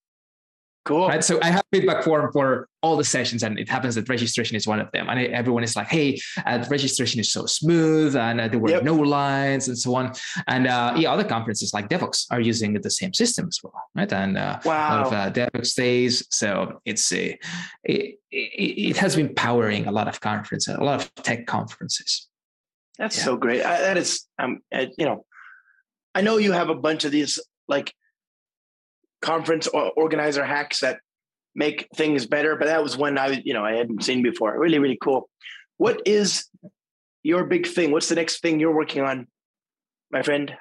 cool. Right? So i have feedback form for all the sessions and it happens that registration is one of them. And everyone is like hey uh, the registration is so smooth and uh, there were yep. no lines and so on. And uh, yeah other conferences like devoxx are using the same system as well right? And uh, wow. a lot of uh, devoxx days. So it's a it, it, it, has been powering a lot of conferences a lot of tech conferences. That's yeah. so great. I, that is um you know I know you have a bunch of these like conference organizer hacks that make things better, but that was one I, you know, I hadn't seen before. Really, really cool. What is your big thing? What's the next thing you're working on, my friend?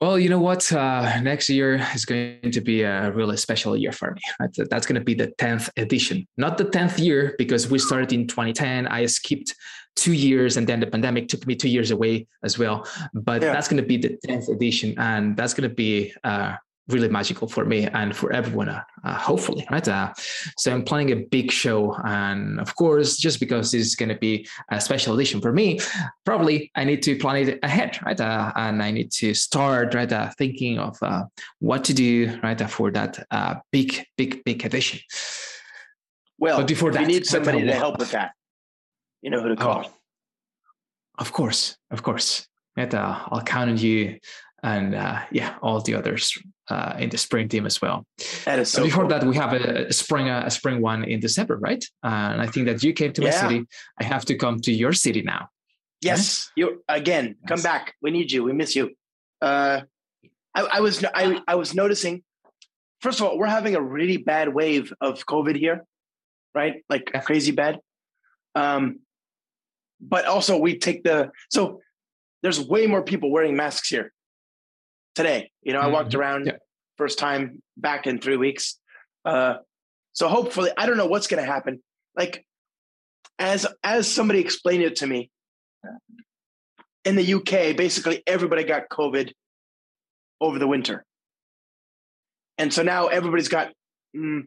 Well, you know what? Uh, next year is going to be a really special year for me. That's going to be the 10th edition. Not the 10th year because we started in 2010. I skipped two years and then the pandemic took me two years away as well. But yeah. that's going to be the 10th edition. And that's going to be uh, really magical for me and for everyone, uh, uh, hopefully, right? Uh, so I'm planning a big show, and of course, just because this is going to be a special edition for me, probably I need to plan it ahead, right? Uh, and I need to start right uh, thinking of uh, what to do, right, for that big, big, big edition. Well, but before that, we need somebody to help with that. You know who to call. Oh, of course, of course. Right, I'll count on you and uh, yeah, all the others uh, in the spring team as well. That is so. before cool. that, we have a, a, spring a spring one in December, right? Uh, and I think that you came to my yeah. city. I have to come to your city now. Yes, right? you again. Yes. Come back. We need you. We miss you. Uh, I, I was I, I was noticing. First of all, we're having a really bad wave of COVID here, right? Like yeah. crazy bad. Um, but also we take the so there's way more people wearing masks here today. You know. I walked mm-hmm. around yeah. first time back in three weeks. Uh, so hopefully, I don't know what's going to happen. Like, as as somebody explained it to me, in the UK, basically everybody got COVID over the winter, and so now everybody's got mm,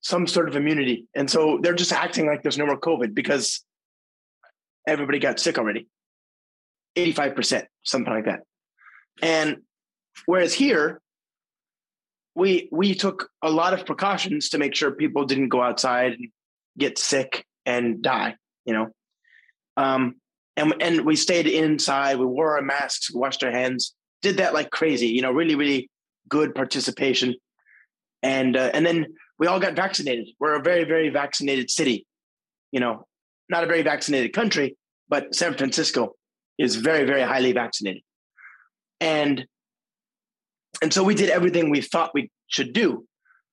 some sort of immunity, and so they're just acting like there's no more COVID because everybody got sick already. 85%, something like that. And whereas here, we we took a lot of precautions to make sure people didn't go outside and get sick and die. You know, um, and and we stayed inside. We wore our masks, washed our hands, did that like crazy. You know, really really good participation, and uh, and then we all got vaccinated. We're a very very vaccinated city. You know, not a very vaccinated country, but San Francisco is very very highly vaccinated and and so we did everything we thought we should do.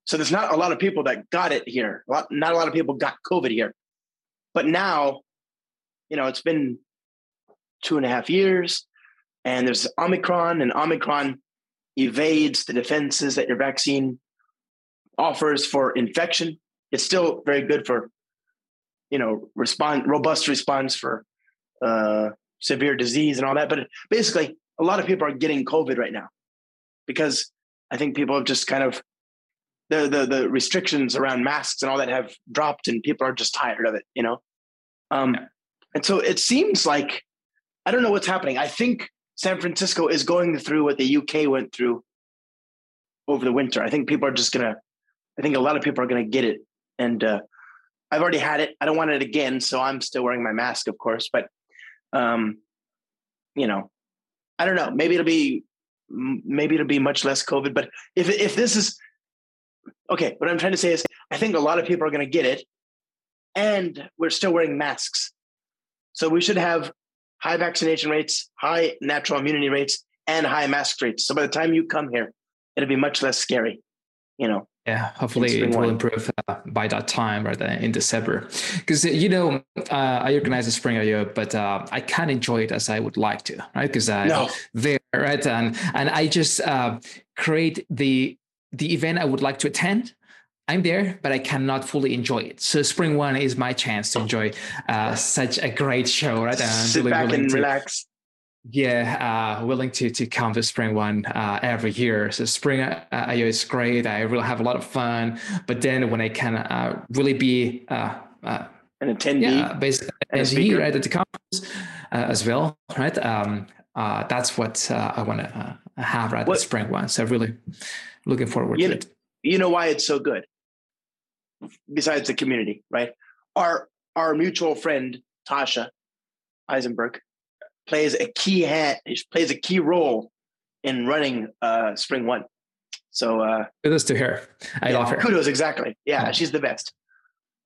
So there's not a lot of people that got it here. A lot, not a lot of people got COVID here. But now, you know, it's been two and a half years, and there's Omicron, and Omicron evades the defenses that your vaccine offers for infection. It's still very good for, you know, respond robust response for uh, severe disease and all that. But basically, a lot of people are getting COVID right now because I think people have just kind of the the the restrictions around masks and all that have dropped and people are just tired of it, you know. Um, and so it seems like I don't know what's happening. I think San Francisco is going through what the UK went through over the winter. I think people are just gonna. I think a lot of people are gonna get it, and uh, I've already had it. I don't want it again, so I'm still wearing my mask, of course. But um, you know, I don't know. Maybe it'll be maybe it'll be much less COVID. But if if this is okay, what I'm trying to say is I think a lot of people are going to get it, and we're still wearing masks. So we should have high vaccination rates, high natural immunity rates, and high mask rates. So by the time you come here, it'll be much less scary. You know. Yeah, hopefully it will improve uh, by that time, right in December. Because uh, you know, uh, I organize the Spring IO, but uh, I can't enjoy it as I would like to, right? Because I'm no. there, right, and and I just uh, create the the event I would like to attend. I'm there, but I cannot fully enjoy it. So Spring One is my chance to enjoy uh, such a great show, right? And Sit really back and to, relax yeah, uh, willing to to come to Spring One uh, every year. So Spring uh, IO is great. I really have a lot of fun. But then when I can uh, really be uh, uh, an attendee, yeah, basically attendee right at the conference uh, as well, right? Um, uh, that's what uh, I want to uh, have right what, at Spring One. So really looking forward you to know, it. You know why it's so good? Besides the community, right? Our our mutual friend Tasha Isenberg plays a key hand, plays a key role in running uh, Spring One. So uh, kudos to her. I yeah, love her. Kudos, exactly. Yeah, she's the best.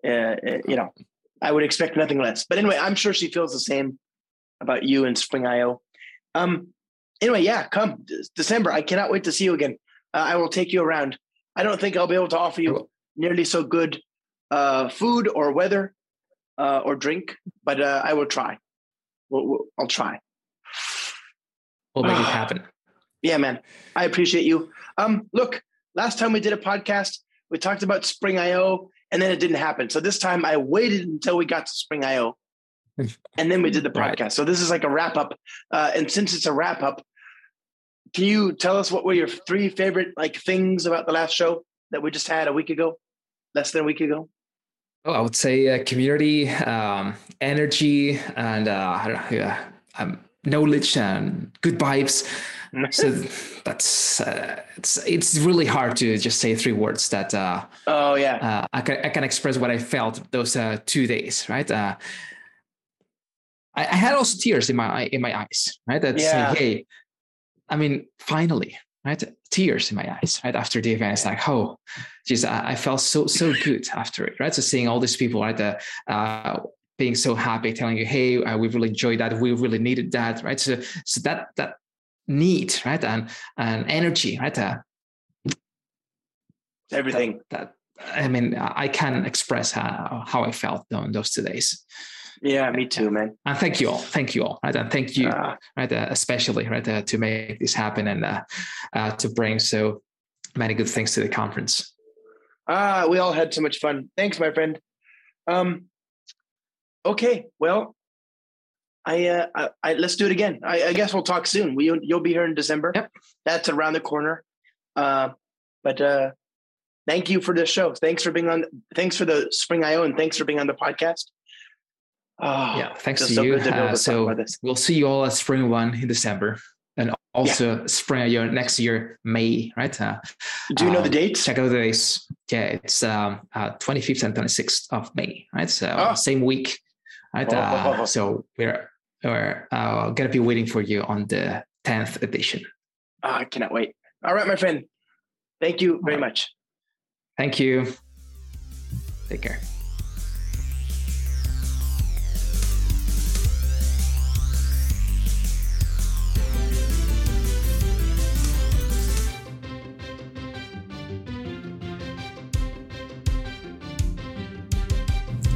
Uh, uh, you know, I would expect nothing less. But anyway, I'm sure she feels the same about you and Spring IO. Um, anyway, yeah, come December. I cannot wait to see you again. Uh, I will take you around. I don't think I'll be able to offer you nearly so good uh, food or weather uh, or drink, but uh, I will try. We'll, we'll, I'll try. We'll make it *sighs* happen. Yeah, man. I appreciate you. Um, look, last time we did a podcast, we talked about Spring IO and then it didn't happen. So this time I waited until we got to Spring IO and then we did the *laughs* podcast. Right. So this is like a wrap up. Uh, and since it's a wrap up, can you tell us what were your three favorite like things about the last show that we just had a week ago, less than a week ago? Oh, I would say uh, community, um, energy, and uh, um, knowledge and good vibes. so *laughs* that's uh, it's it's really hard to just say three words that. Uh, oh yeah. Uh, I can I can express what I felt those uh, two days, right? Uh, I, I, had also tears in my in my eyes, right? That's yeah. hey, I mean, finally, right? Tears in my eyes, right? After the event, it's like, oh, geez, I, I felt so so good after it, right? So seeing all these people, right? The, uh, being so happy, telling you, "Hey, uh, we really enjoyed that. We really needed that." Right. So, so that that need, right, and and energy, right. Uh, Everything that, that, I mean, I can't express how how I felt on those two days. Yeah, me too, man. And thank you all. Thank you all. Right. And thank you, uh, right, uh, especially right uh, to make this happen and uh, uh, to bring so many good things to the conference. Ah, we all had so much fun. Thanks, my friend. Um, okay, well, I, uh, I, I, let's do it again. I, I, guess we'll talk soon. We, you'll be here in December. Yep. That's around the corner. Uh, but uh, thank you for the show. Thanks for being on. Thanks for the Spring IO, and thanks for being on the podcast. Oh, yeah, thanks to so you. To uh, so we'll see you all at Spring One in December, and also yeah. Spring IO next year, May. Right? Uh, Do you know um, the dates? Check out the dates. Yeah, it's um, uh, 25th and 26th of May. Right? So oh. same week. Right? Oh, oh, oh, so we're we're uh, gonna be waiting for you on the 10th edition. Oh, I cannot wait. All right, my friend. Thank you very right. much. Thank you. Take care.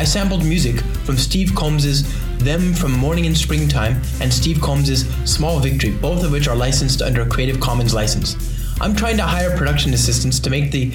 I sampled music from Steve Combs's Theme from Morning in Springtime and Steve Combs's Small Victory, both of which are licensed under a Creative Commons license. I'm trying to hire production assistants to make the